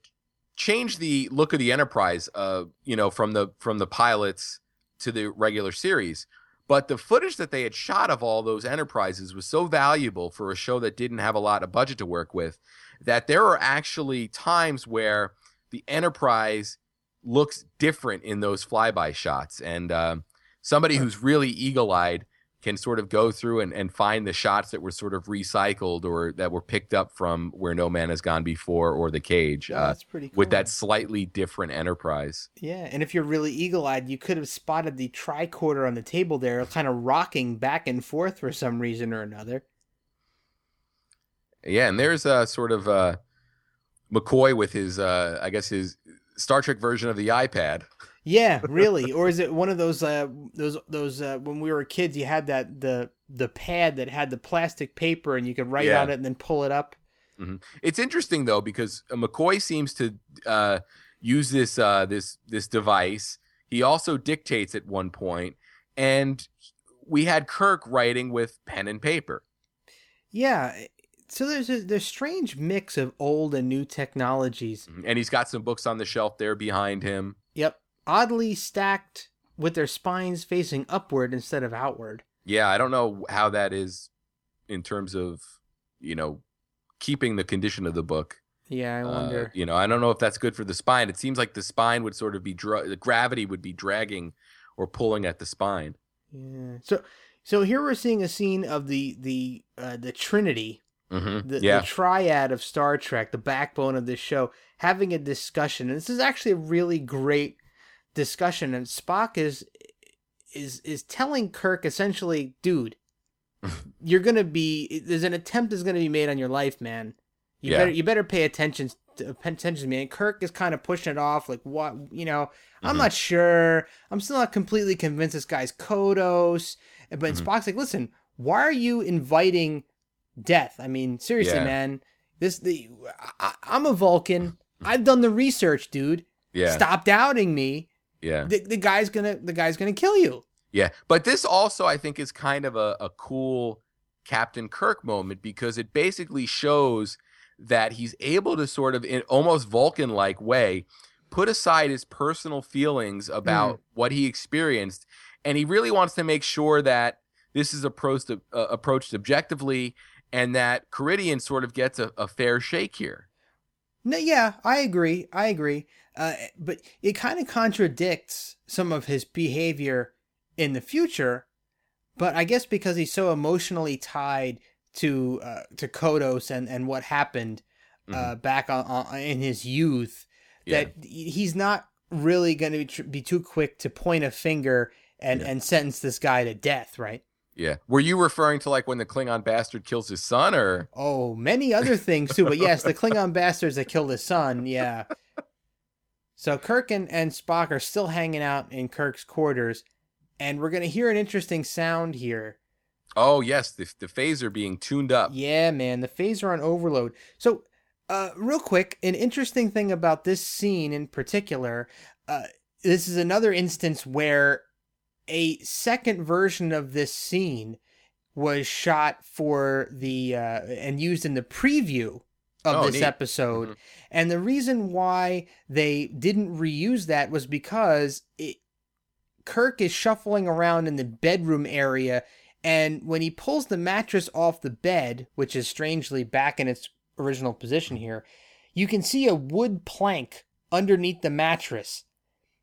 changed the look of the Enterprise, uh, you know, from the from the pilots to the regular series. But the footage that they had shot of all those enterprises was so valuable for a show that didn't have a lot of budget to work with that there are actually times where the Enterprise looks different in those flyby shots. And uh, somebody who's really eagle eyed can sort of go through and, and find the shots that were sort of recycled or that were picked up from where no man has gone before or the cage. Oh, uh, that's pretty cool. With that slightly different enterprise. Yeah, and if you're really eagle eyed, you could have spotted the tricorder on the table there, kind of rocking back and forth for some reason or another. Yeah, and there's a sort of uh, McCoy with his, uh, I guess his Star Trek version of the iPad. Yeah, really. or is it one of those uh those those uh when we were kids you had that the the pad that had the plastic paper and you could write yeah. on it and then pull it up? Mm-hmm. It's interesting though because McCoy seems to uh use this uh this this device. He also dictates at one point and we had Kirk writing with pen and paper. Yeah, so there's a there's strange mix of old and new technologies. Mm-hmm. And he's got some books on the shelf there behind him. Yep oddly stacked with their spines facing upward instead of outward. Yeah, I don't know how that is in terms of, you know, keeping the condition of the book. Yeah, I wonder. Uh, you know, I don't know if that's good for the spine. It seems like the spine would sort of be dra- the gravity would be dragging or pulling at the spine. Yeah. So so here we're seeing a scene of the the uh, the Trinity, mm-hmm. the, yeah. the triad of Star Trek, the backbone of this show, having a discussion. And this is actually a really great discussion, and Spock is is is telling Kirk essentially, dude, you're gonna be there's an attempt is gonna be made on your life, man. You yeah. better you better pay attention to, pay attention to me. And Kirk is kind of pushing it off, like what you know. Mm-hmm. I'm not sure. I'm still not completely convinced this guy's Kodos. But mm-hmm. Spock's like, listen, why are you inviting death. I mean, seriously, Yeah. man. This the I, I'm a Vulcan. I've done the research, dude. Yeah. Stop doubting me. Yeah. The, the guy's gonna the guy's gonna kill you. Yeah, but this also I think is kind of a, a cool Captain Kirk moment because it basically shows that he's able to sort of in almost Vulcan like way put aside his personal feelings about what he experienced and he really wants to make sure that this is approached uh, approached objectively and that Karidian sort of gets a, a fair shake here. No, yeah, I agree. I agree. Uh, but it kind of contradicts some of his behavior in the future. But I guess because he's so emotionally tied to uh, to Kodos and, and what happened uh, back on, on in his youth, Yeah. that he's not really going to tr- be too quick to point a finger and, Yeah. and sentence this guy to death, right? Yeah. Were you referring to like when the Klingon bastard kills his son or Oh, many other things too. But yes, the Klingon bastards that killed his son. Yeah. So Kirk and, and Spock are still hanging out in Kirk's quarters, and we're gonna hear an interesting sound here. Oh, yes, the the phaser being tuned up. Yeah, man, the phaser on overload. So, uh, real quick, an interesting thing about this scene in particular, uh, this is another instance where a second version of this scene was shot for the uh, and used in the preview of Oh, this neat. episode. Mhm. And the reason why they didn't reuse that was because it, Kirk is shuffling around in the bedroom area, and when he pulls the mattress off the bed, which is strangely back in its original position here, you can see a wood plank underneath the mattress.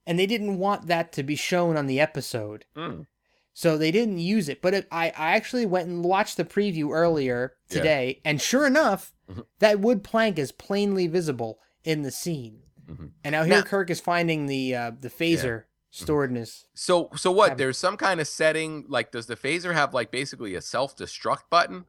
And they didn't want that to be shown on the episode. Mm. So they didn't use it. But it, I, I actually went and watched the preview earlier Yeah. today, and sure enough, Mhm. that wood plank is plainly visible in the scene. Mhm. And now here Now- Kirk is finding the uh, the phaser stored in his. So so what? Have- There's some kind of setting like does the phaser have like basically a self-destruct button?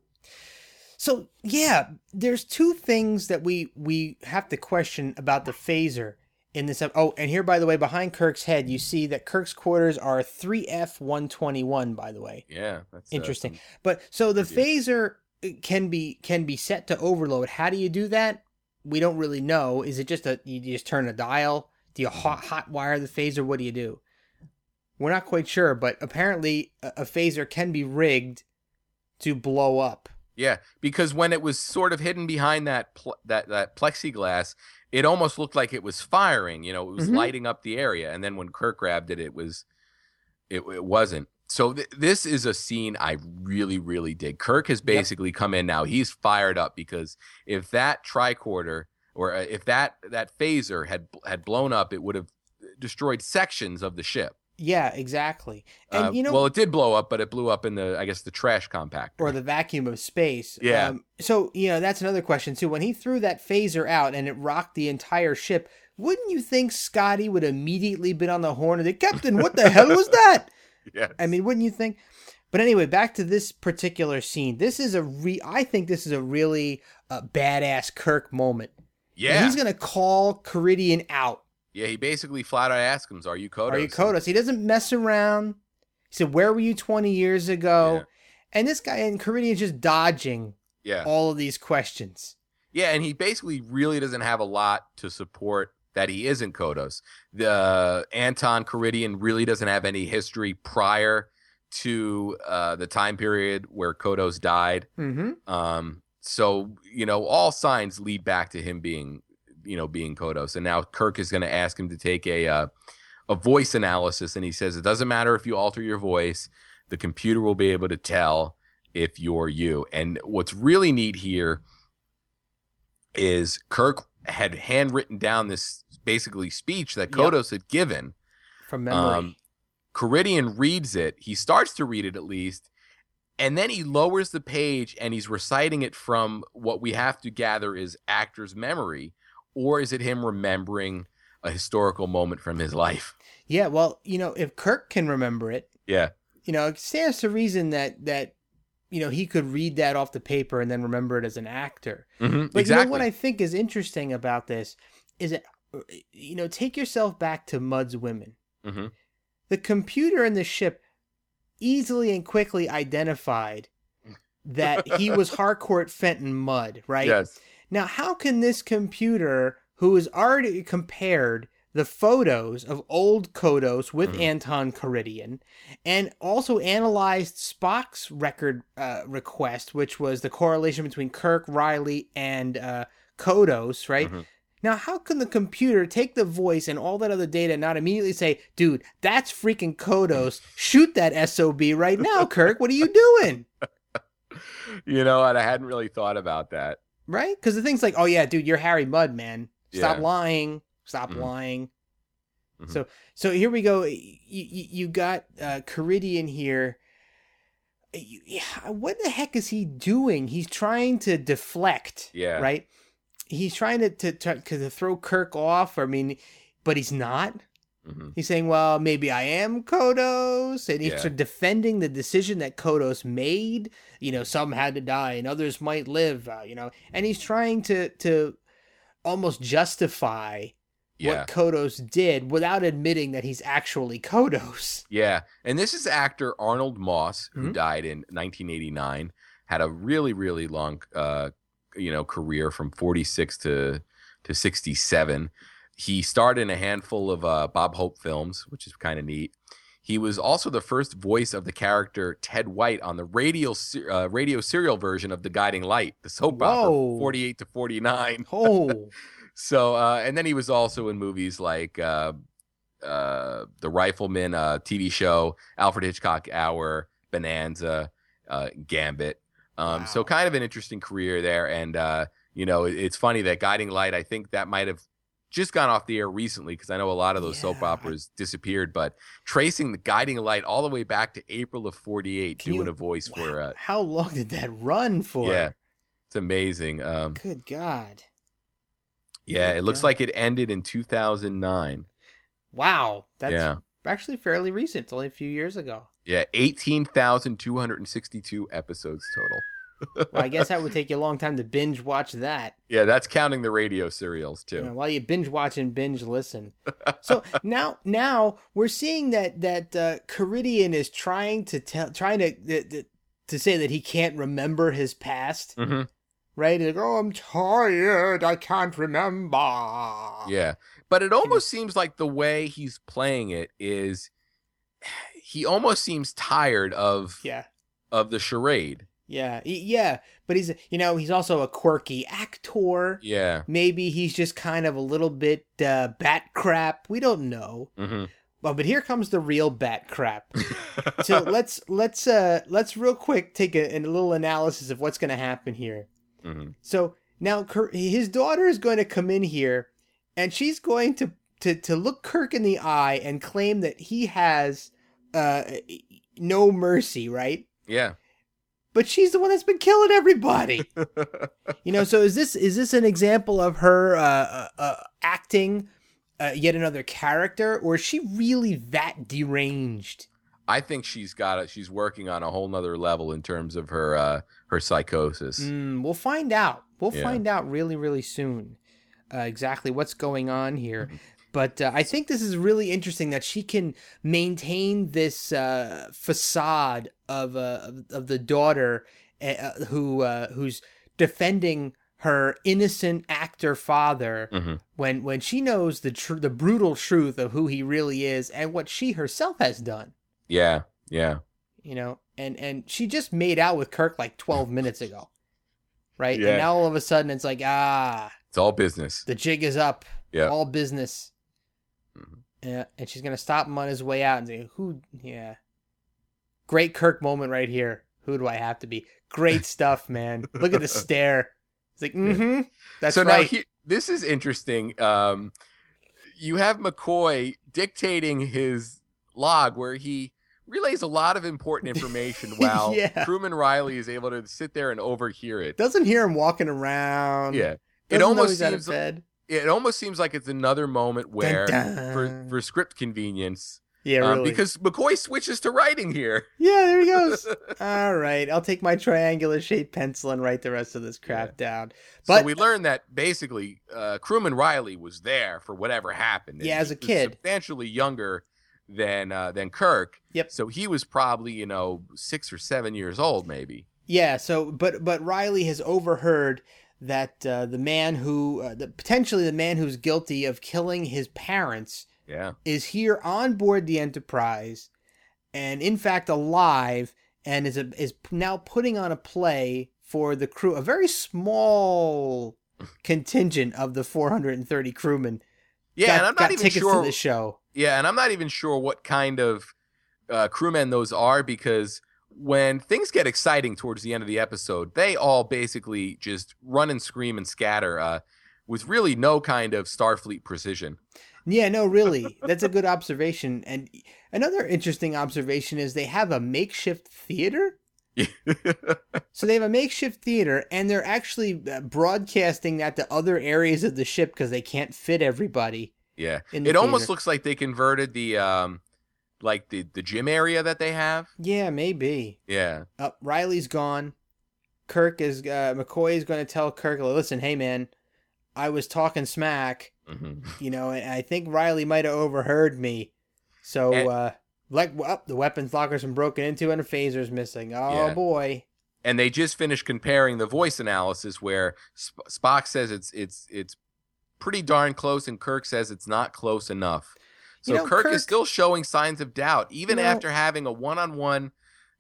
So yeah, there's two things that we we have to question about the phaser in this. ep- Oh, and here by the way, behind Kirk's head, you see that Kirk's quarters are three F one twenty one. By the way, Yeah, that's uh, Interesting. some- But so the Review. phaser uh, can be can be set to overload. How do you do that? We don't really know. Is it just a you just turn a dial? Do you hot hot wire the phaser? What do you do? We're not quite sure, but apparently a, a phaser can be rigged to blow up. yeah, because when it was sort of hidden behind that pl- that that plexiglass, it almost looked like it was firing. You know, it was Mhm. lighting up the area, and then when Kirk grabbed it, it was it, it wasn't. So th- this is a scene I really really dig. Kirk has basically come in now. He's fired up because if that tricorder or uh, if that that phaser had had blown up, it would have destroyed sections of the ship. Yeah, exactly. And Uh, you know, well, it did blow up, but it blew up in the, I guess, the trash compactor. or the vacuum of space. Yeah. Um, so you know that's another question too. When he threw that phaser out and it rocked the entire ship, wouldn't you think Scotty would immediately been on the horn and say, "Captain, what the hell was that?" Yes. I mean, wouldn't you think? But anyway, back to this particular scene. This is a re. I think this is a really uh, badass Kirk moment. And yeah, he's gonna call Karidian out. yeah. He basically flat out asks him, "Are you Kodos?" Are you Kodos? He doesn't mess around. He said, "Where were you 20 years ago?" Yeah. And this guy and Karidian's just dodging Yeah, all of these questions. yeah, and he basically really doesn't have a lot to support that he isn't Kodos. The Anton Karidian really doesn't have any history prior to uh, the time period where Kodos died. Mm-hmm. Um, so you know, all signs lead back to him being, you know, being Kodos. And now Kirk is going to ask him to take a uh, a voice analysis, and he says it doesn't matter if you alter your voice, the computer will be able to tell if you're you. And what's really neat here is Kirk had handwritten down this basically speech that Yep. Kodos had given. From memory. Um, Karidian reads it. He starts to read it at least, and then he lowers the page and he's reciting it from what we have to gather is actor's memory, or is it him remembering a historical moment from his life? yeah, well, you know, if Kirk can remember it, Yeah, you know, it stands to reason that that you know he could read that off the paper and then remember it as an actor. hmm But exactly. you know what I think is interesting about this is that uh, you know take yourself back to Mudd's women. hmm The computer in the ship easily and quickly identified that he was Harcourt Fenton Mudd, right? Yes. Now, how can this computer, who has already compared the photos of old Kodos with Mhm. Anton Karidian, and also analyzed Spock's record uh, request, which was the correlation between Kirk, Riley, and uh, Kodos, right? Mhm. Now, how can the computer take the voice and all that other data and not immediately say, dude, that's freaking Kodos. Shoot that SOB right now, Kirk. What are you doing? You know, and I hadn't really thought about that. Right? Because the thing's like, oh, yeah, dude, you're Harry Mudd, man. Stop Yeah. lying. Stop Mhm. lying. Mhm. So, so here we go. You, you got uh, Karidian here. What the heck is he doing? He's trying to deflect. Yeah. Right? He's trying to, to, to, to throw Kirk off. I mean, but he's not. Mhm. He's saying, well, maybe I am Kodos. And he's Yeah. sort of defending the decision that Kodos made. You know, some had to die and others might live, uh, you know. And he's trying to, to almost justify Yeah. what Kodos did without admitting that he's actually Kodos. Yeah, and this is actor Arnold Moss, who Mhm. died in 1989. Had a really, really long, uh, you know, career from 46 to to 67. He starred in a handful of uh, Bob Hope films, which is kind of neat. He was also the first voice of the character Ted White on the radio uh, radio serial version of The Guiding Light, the soap opera, 48 to 49. Oh, So, uh, and then he was also in movies like uh, uh, The Rifleman uh, TV show, Alfred Hitchcock Hour, Bonanza, uh, Gambit. Um, So, kind of an interesting career there. And, uh, you know, it- it's funny that Guiding Light, I think that might have just gone off the air recently because I know a lot of those soap operas disappeared, but tracing the Guiding Light all the way back to April of 48, Can doing you- a voice for, wow. uh, how long did that run for? yeah, it's amazing. Um, Good God. Yeah, it looks God. like it ended in 2009. Wow. That's yeah. actually fairly recent. It's only a few years ago. Yeah, 18,262 episodes total. Well, I guess that would take you a long time to binge watch that. Yeah, that's counting the radio serials too. know, while you binge watch and binge listen. So now, now we're seeing that that uh, Karidian is trying to tell, trying to to, to say that he can't remember his past. hmm right? Like, oh, I'm tired. I can't remember. Yeah. But it almost seems like the way he's playing it is he almost seems tired of Yeah. of the charade. Yeah. Yeah. But he's, you know, he's also a quirky actor. Yeah. Maybe he's just kind of a little bit uh, bat crap. We don't know. hmm Well, but here comes the real bat crap. So let's let's uh let's real quick take a, a little analysis of what's going to happen here. Hmm So now Kirk, his daughter is going to come in here, and she's going to to to look Kirk in the eye and claim that he has uh no mercy, right? Yeah. But she's the one that's been killing everybody. you know, so is this is this an example of her uh, uh, uh acting uh, yet another character, or is she really that deranged? I think she's got it. She's working on a whole nother level in terms of her uh her psychosis. Mm, we'll find out. We'll Yeah. find out really, really soon uh, exactly what's going on here. Mhm. But uh, I think this is really interesting that she can maintain this uh, facade of, uh, of the daughter uh, who uh, who's defending her innocent actor father hmm when when she knows the tr- the brutal truth of who he really is and what she herself has done. Yeah. Yeah. You know, and and she just made out with Kirk like 12 minutes ago. Right? Yeah. And now all of a sudden it's like, ah, It's all business. the jig is up. Yeah. All business. Mhm. Yeah, and she's gonna stop him on his way out and say, "Who? Yeah, great Kirk moment right here. Who do I have to be? Great stuff, man. Look at the stare. It's like, mm-hmm. That's so now right. he, this is interesting. Um, you have McCoy dictating his log where he relays a lot of important information while Yeah. crewman Riley is able to sit there and overhear it. Doesn't hear him walking around. Yeah. It Doesn't know almost he's out of seems bed. it almost seems like it's another moment where dun. for for script convenience Yeah, um, really. because McCoy switches to writing here. yeah, there he goes. All right, I'll take my triangular shaped pencil and write the rest of this crap down. so But we learned that basically uh, crewman Riley was there for whatever happened. Yeah, as a kid. substantially younger than uh, than Kirk. Yep. So he was probably you know six or seven years old, maybe. Yeah. So, but but Riley has overheard that uh, the man who, uh, the, potentially the man who's guilty of killing his parents, Yeah. is here on board the Enterprise, and in fact alive, and is a, is now putting on a play for the crew, a very small contingent of the 430 crewmen. Yeah, got, and I'm not even sure. the show. Yeah, and I'm not even sure what kind of uh, crewmen those are because when things get exciting towards the end of the episode, they all basically just run and scream and scatter uh, with really no kind of Starfleet precision. Yeah, no, really. That's a good observation. And another interesting observation is they have a makeshift theater. So they have a makeshift theater, and they're actually uh, broadcasting that to other areas of the ship because they can't fit everybody. yeah, it almost looks like they converted the um, like the the gym area that they have. Yeah, maybe. Yeah, Uh, Riley's gone. Kirk is uh, McCoy is going to tell Kirk, "Listen, hey man, I was talking smack, hmm you know, and I think Riley might have overheard me. So, And- uh, like, up the weapons locker's been broken into and a phaser's missing. Oh Yeah. boy." and they just finished comparing the voice analysis where Sp- Spock says it's it's it's pretty darn close, and Kirk says it's not close enough. So You know, Kirk, Kirk- is still showing signs of doubt, even You know- after having a one-on-one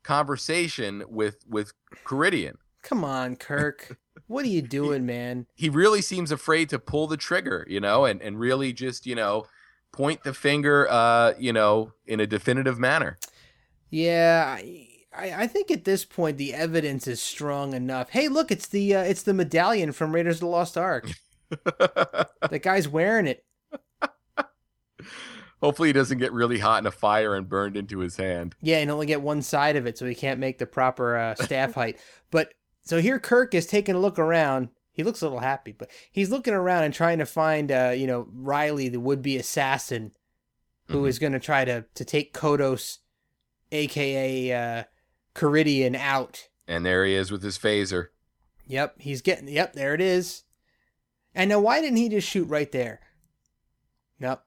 conversation with with Karidian. Come on, Kirk. what are you doing, man? He really seems afraid to pull the trigger, you know, and and really just you know point the finger, uh, you know, in a definitive manner. Yeah, I, I think at this point the evidence is strong enough. Hey, look, it's the uh, it's the medallion from Raiders of the Lost Ark. the guy's wearing it. Hopefully, he doesn't get really hot in a fire and burned into his hand. Yeah, and only get one side of it, so he can't make the proper uh, staff height. But so here, Kirk is taking a look around. He looks a little happy, but he's looking around and trying to find, uh, you know, Riley, the would-be assassin, who Mhm. is going to try to to take Kodos, aka uh, Karidian, out. And there he is with his phaser. Yep, he's getting. Yep, there it is. And now, why didn't he just shoot right there? Nope.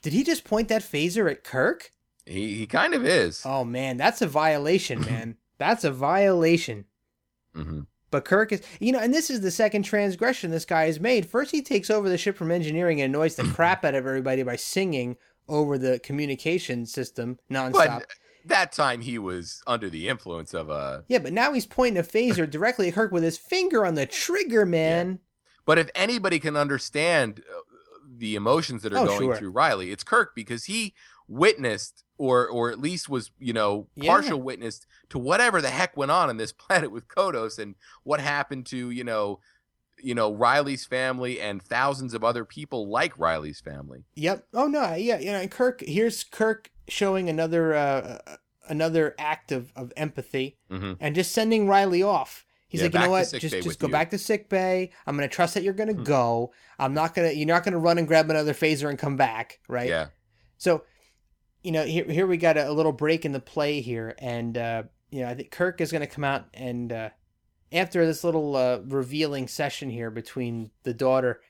Did he just point that phaser at Kirk? He he kind of is. Oh man, that's a violation, man. that's a violation. hmm But Kirk is, you know, and this is the second transgression this guy has made. First, he takes over the ship from engineering and annoys the crap out of everybody by singing over the communication system nonstop. But that time he was under the influence of a. yeah, but now he's pointing a phaser directly at Kirk with his finger on the trigger, man. But if anybody can understand uh, the emotions that are Oh, going sure. through Riley, it's Kirk because he witnessed or or at least was you know Yeah. partial witness to whatever the heck went on in this planet with Kodos and what happened to you know you know Riley's family and thousands of other people like Riley's family. Yep. Oh no, yeah, you know, and Kirk here's Kirk showing another uh, uh, another act of, of empathy hmm and just sending Riley off. He's Yeah, like, you know what? Just just go you." back to sick bay. I'm gonna trust that you're gonna Hmm. go. I'm not gonna you're not gonna run and grab another phaser and come back, right? Yeah. So, you know, here here we got a, a little break in the play here, and uh, you know, I think Kirk is gonna come out and uh, after this little uh, revealing session here between the daughter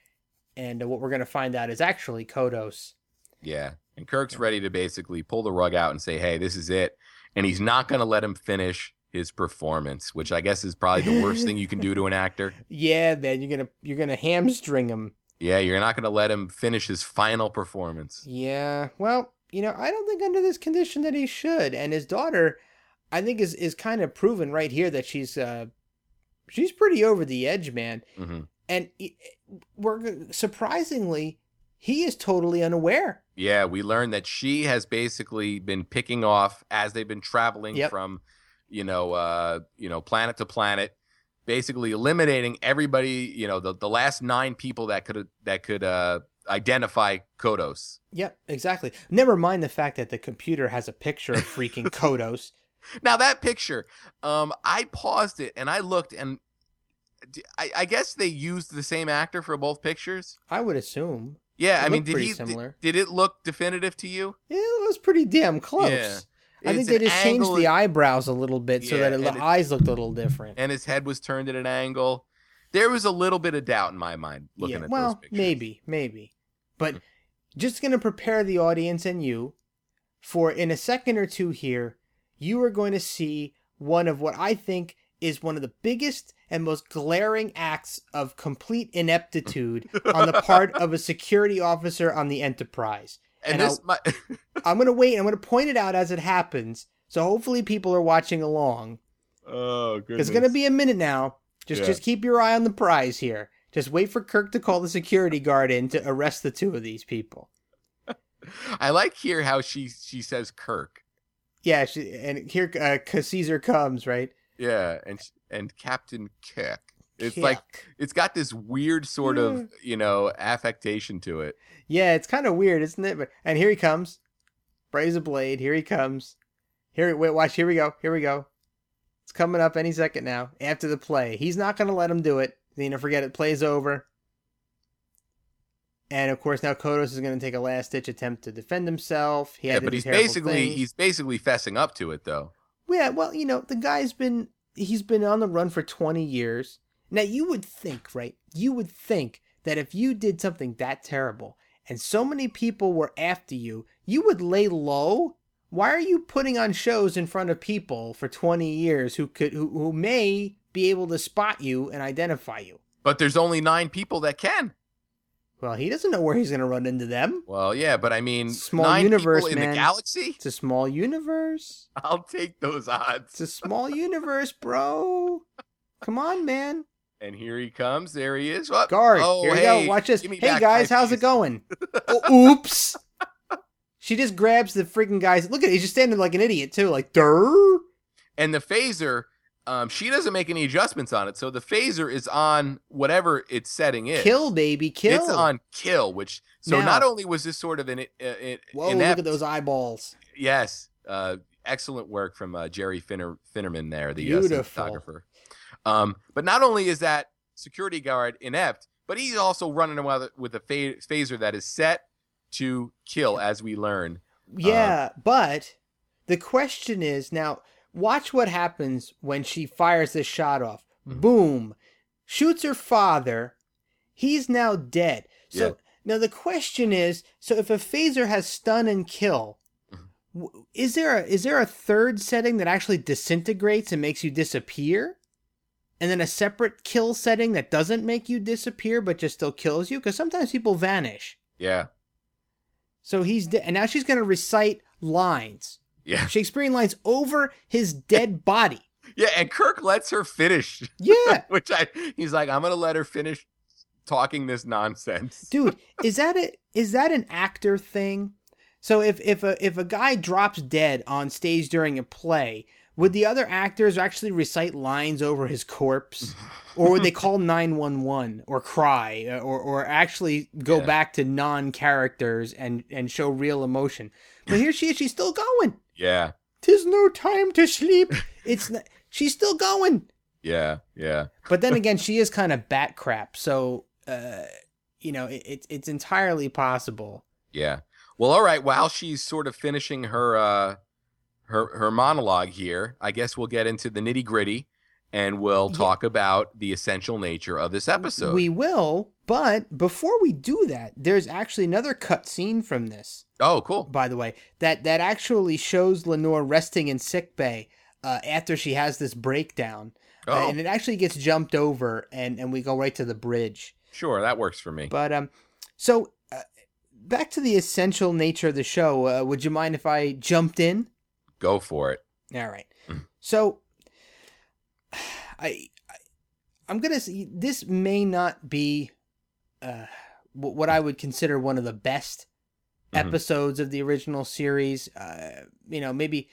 and uh, what we're gonna find out is actually Kodos. Yeah. And Kirk's ready to basically pull the rug out and say, hey, this is it. And he's not going to let him finish his performance, which I guess is probably the worst thing you can do to an actor. Yeah, man, you're gonna you're gonna hamstring him. Yeah, you're not going to let him finish his final performance. Yeah, well, you know, I don't think under this condition that he should. And his daughter, I think is is kind of proven right here that she's uh she's pretty over the edge, man. hmm And we're surprisingly, he is totally unaware. Yeah, we learned that she has basically been picking off as they've been traveling Yep. from, you know, uh, you know, planet to planet, basically eliminating everybody. You know, the, the last nine people that could that could uh, identify Kodos. Yep, exactly. Never mind the fact that the computer has a picture of freaking Kodos. Now that picture, um, I paused it and I looked and I guess they used the same actor for both pictures. I would assume. Yeah, It I mean, did he? Did, similar. did it look definitive to you? Yeah, it was pretty damn close. Yeah. I think they just changed the eyebrows a little bit so Yeah, that it, the eyes looked a little different. and his head was turned at an angle. There was a little bit of doubt in my mind looking yeah, at well, those pictures. maybe, maybe. But Mm. just going to prepare the audience and you for in a second or two here, you are going to see one of what I think is one of the biggest and most glaring acts of complete ineptitude on the part of a security officer on the Enterprise. And, And this, my, I'm going to wait. I'm going to point it out as it happens. So hopefully people are watching along. oh goodness, It's going to be a minute now. Just Yeah. just keep your eye on the prize here. Just wait for Kirk to call the security guard in to arrest the two of these people. I like here how she she says Kirk. Yeah, she, and here uh, Caesar comes, right? Yeah, and and Captain Kirk. It's like it's got this weird sort of you know affectation to it. Yeah, it's kind of weird, isn't it? But and here he comes, braze a blade. Here he comes. Here, wait, watch. Here we go. Here we go. It's coming up any second now. After the play, he's not going to let him do it. You know, forget it. Play's over. And of course, now Kodos is going to take a last ditch attempt to defend himself. He Yeah, had to but he's basically things. he's basically fessing up to it though. Yeah, well, you know, the guy's been he's been on the run for 20 years. Now you would think, right? You would think that if you did something that terrible and so many people were after you, you would lay low. Why are you putting on shows in front of people for 20 years who could who, who may be able to spot you and identify you? But there's only nine people that can. Well, he doesn't know where he's going to run into them. Well, yeah, but I mean, Small universe, in man. the galaxy. It's a small universe. I'll take those odds. It's a small universe, bro. Come on, man. And here he comes. There he is. What? Guard, Oh, here we hey, go. Watch this. Hey guys, how's piece. it going? oh, oops. She just grabs the freaking guys. Look at it. He's just standing like an idiot too. Like, durr. And the phaser, um, she doesn't make any adjustments on it, so the phaser is on whatever its setting is. Kill, baby, kill. It's on kill, which so Now- not only was this sort of an uh, uh, Whoa, inept, look at those eyeballs. Yes, uh, excellent work from uh, Jerry Finner, Finnerman there, the uh, cinematographer. Um, but not only is that security guard inept, but he's also running around with a phaser that is set to kill, as we learn. Yeah, but the question is now, watch what happens when she fires this shot off. Mhm. Boom. Shoots her father. He's now dead. So Yeah. now the question is, so if a phaser has stun and kill, Mhm. is there a, is there a third setting that actually disintegrates and makes you disappear? And then a separate kill setting that doesn't make you disappear but just still kills you? Because sometimes people vanish. Yeah, So he's dead. And now she's going to recite lines. Yeah, Shakespearean lines over his dead body. yeah. And Kirk lets her finish, Yeah. which I he's like, I'm gonna let her finish talking this nonsense. Dude, is that a is that an actor thing? So if if a if a guy drops dead on stage during a play, would the other actors actually recite lines over his corpse? Or would they call 911 or cry uh, or or actually go Yeah. back to non-characters and and show real emotion? But here she is, she's still going. Yeah, Tis no time to sleep. It's not, she's still going. yeah, yeah. But then again, she is kind of bat crap, so uh, you know it, it's it's entirely possible. Yeah. Well, all right. While she's sort of finishing her uh her her monologue here, I guess we'll get into the nitty gritty, and we'll Yeah. talk about the essential nature of this episode. We will, but before we do that, there's actually another cut scene from this. oh, cool. By the way, that that actually shows Lenore resting in sick bay uh, after she has this breakdown, Uh, Oh, and it actually gets jumped over, and and we go right to the bridge. sure. That works for me. But um, so uh, back to the essential nature of the show. Uh, would you mind if I jumped in? Go for it. All right. Mhm. So I, I I'm going to say this may not be uh what I would consider one of the best Mhm. episodes of the original series. Uh you know, maybe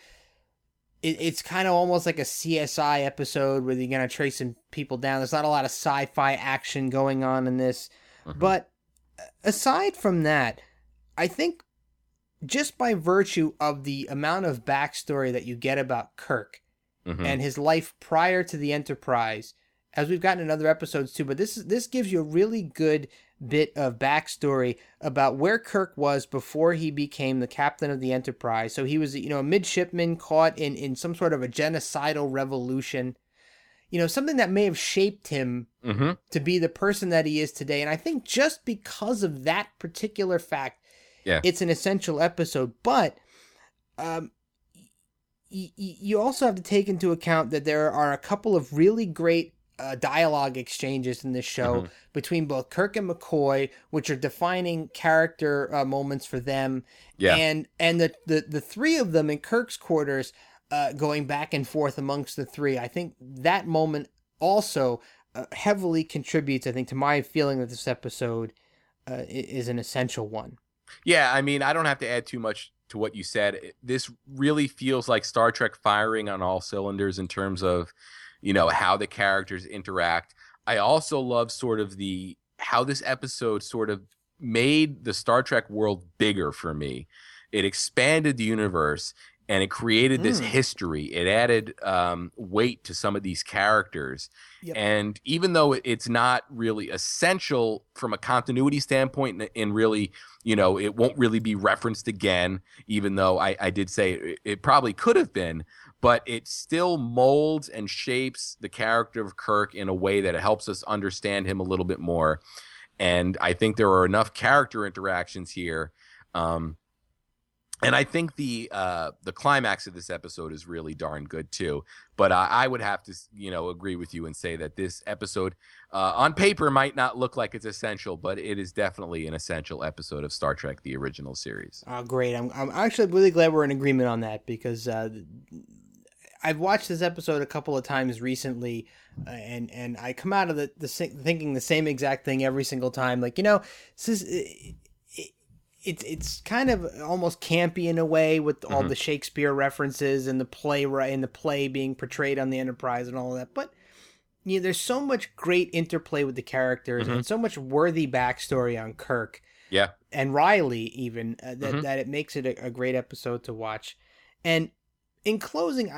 it, it's kind of almost like a CSI episode where you're going to trace some people down. There's not a lot of sci-fi action going on in this. Mhm. But aside from that, I think just by virtue of the amount of backstory that you get about Kirk Mhm. and his life prior to the Enterprise, as we've gotten in other episodes too, but this is this gives you a really good bit of backstory about where Kirk was before he became the captain of the Enterprise. So he was, you know, a midshipman caught in in some sort of a genocidal revolution. You know, something that may have shaped him Mhm. to be the person that he is today. And I think just because of that particular fact, Yeah. it's an essential episode. But, um, y- you also have to take into account that there are a couple of really great uh, dialogue exchanges in this show mm-hmm. between both Kirk and McCoy, which are defining character uh, moments for them. Yeah. And and the, the the three of them in Kirk's quarters, uh, going back and forth amongst the three. I think that moment also uh, heavily contributes. I think to my feeling that this episode uh, is an essential one. Yeah, I mean, I don't have to add too much to what you said. This really feels like Star Trek firing on all cylinders in terms of you know how the characters interact i also love sort of the how this episode sort of made the star trek world bigger for me it expanded the universe and it created this mm. history it added um, weight to some of these characters yep. and even though it's not really essential from a continuity standpoint and really you know it won't really be referenced again even though i, I did say it, it probably could have been but it still molds and shapes the character of Kirk in a way that it helps us understand him a little bit more. And I think there are enough character interactions here. Um, and I think the uh, the climax of this episode is really darn good too. But uh, I would have to, you know, agree with you and say that this episode, uh, on paper, might not look like it's essential, but it is definitely an essential episode of Star Trek: The Original Series. Oh, great! I'm I'm actually really glad we're in agreement on that because uh, I've watched this episode a couple of times recently, uh, and and I come out of the, the thinking the same exact thing every single time. Like you know, this is it's it's kind of almost campy in a way with mm-hmm. all the Shakespeare references and the play in the play being portrayed on the Enterprise and all of that, but. You know, there's so much great interplay with the characters mm-hmm. and so much worthy backstory on Kirk. Yeah. And Riley, even, uh, that, mm-hmm. that it makes it a, a great episode to watch. And in closing,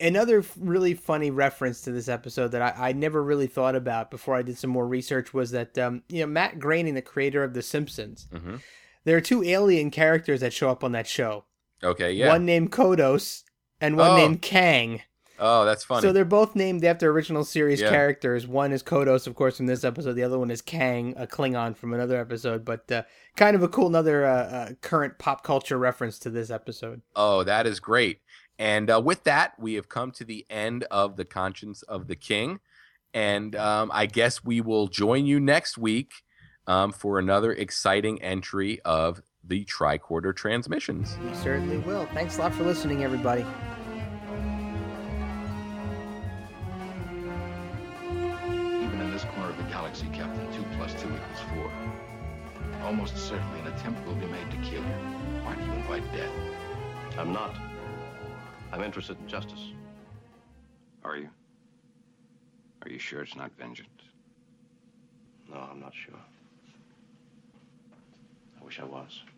another really funny reference to this episode that I, I, never really thought about before I did some more research was that um, you know Matt Groening, the creator of The Simpsons, mm-hmm. There are two alien characters that show up on that show. Okay, yeah. One named Kodos and one oh. named Kang. Oh, that's funny. So they're both named after original series yeah. characters. One is Kodos, of course, from this episode. The other one is Kang, a Klingon from another episode. But uh, kind of a cool, another uh, uh, current pop culture reference to this episode. Oh, that is great. And uh, with that, we have come to the end of the conscience of the king. And um, I guess we will join you next week um, for another exciting entry of the tricorder transmissions. We certainly will. Thanks a lot for listening, everybody. Even in this corner of the galaxy, Captain, 2 plus 2 equals 4. Almost certainly an attempt will be made to kill you. Why do you invite death? I'm not. I'm interested in justice. Are you? Are you sure it's not vengeance? No, I'm not sure. I wish I was.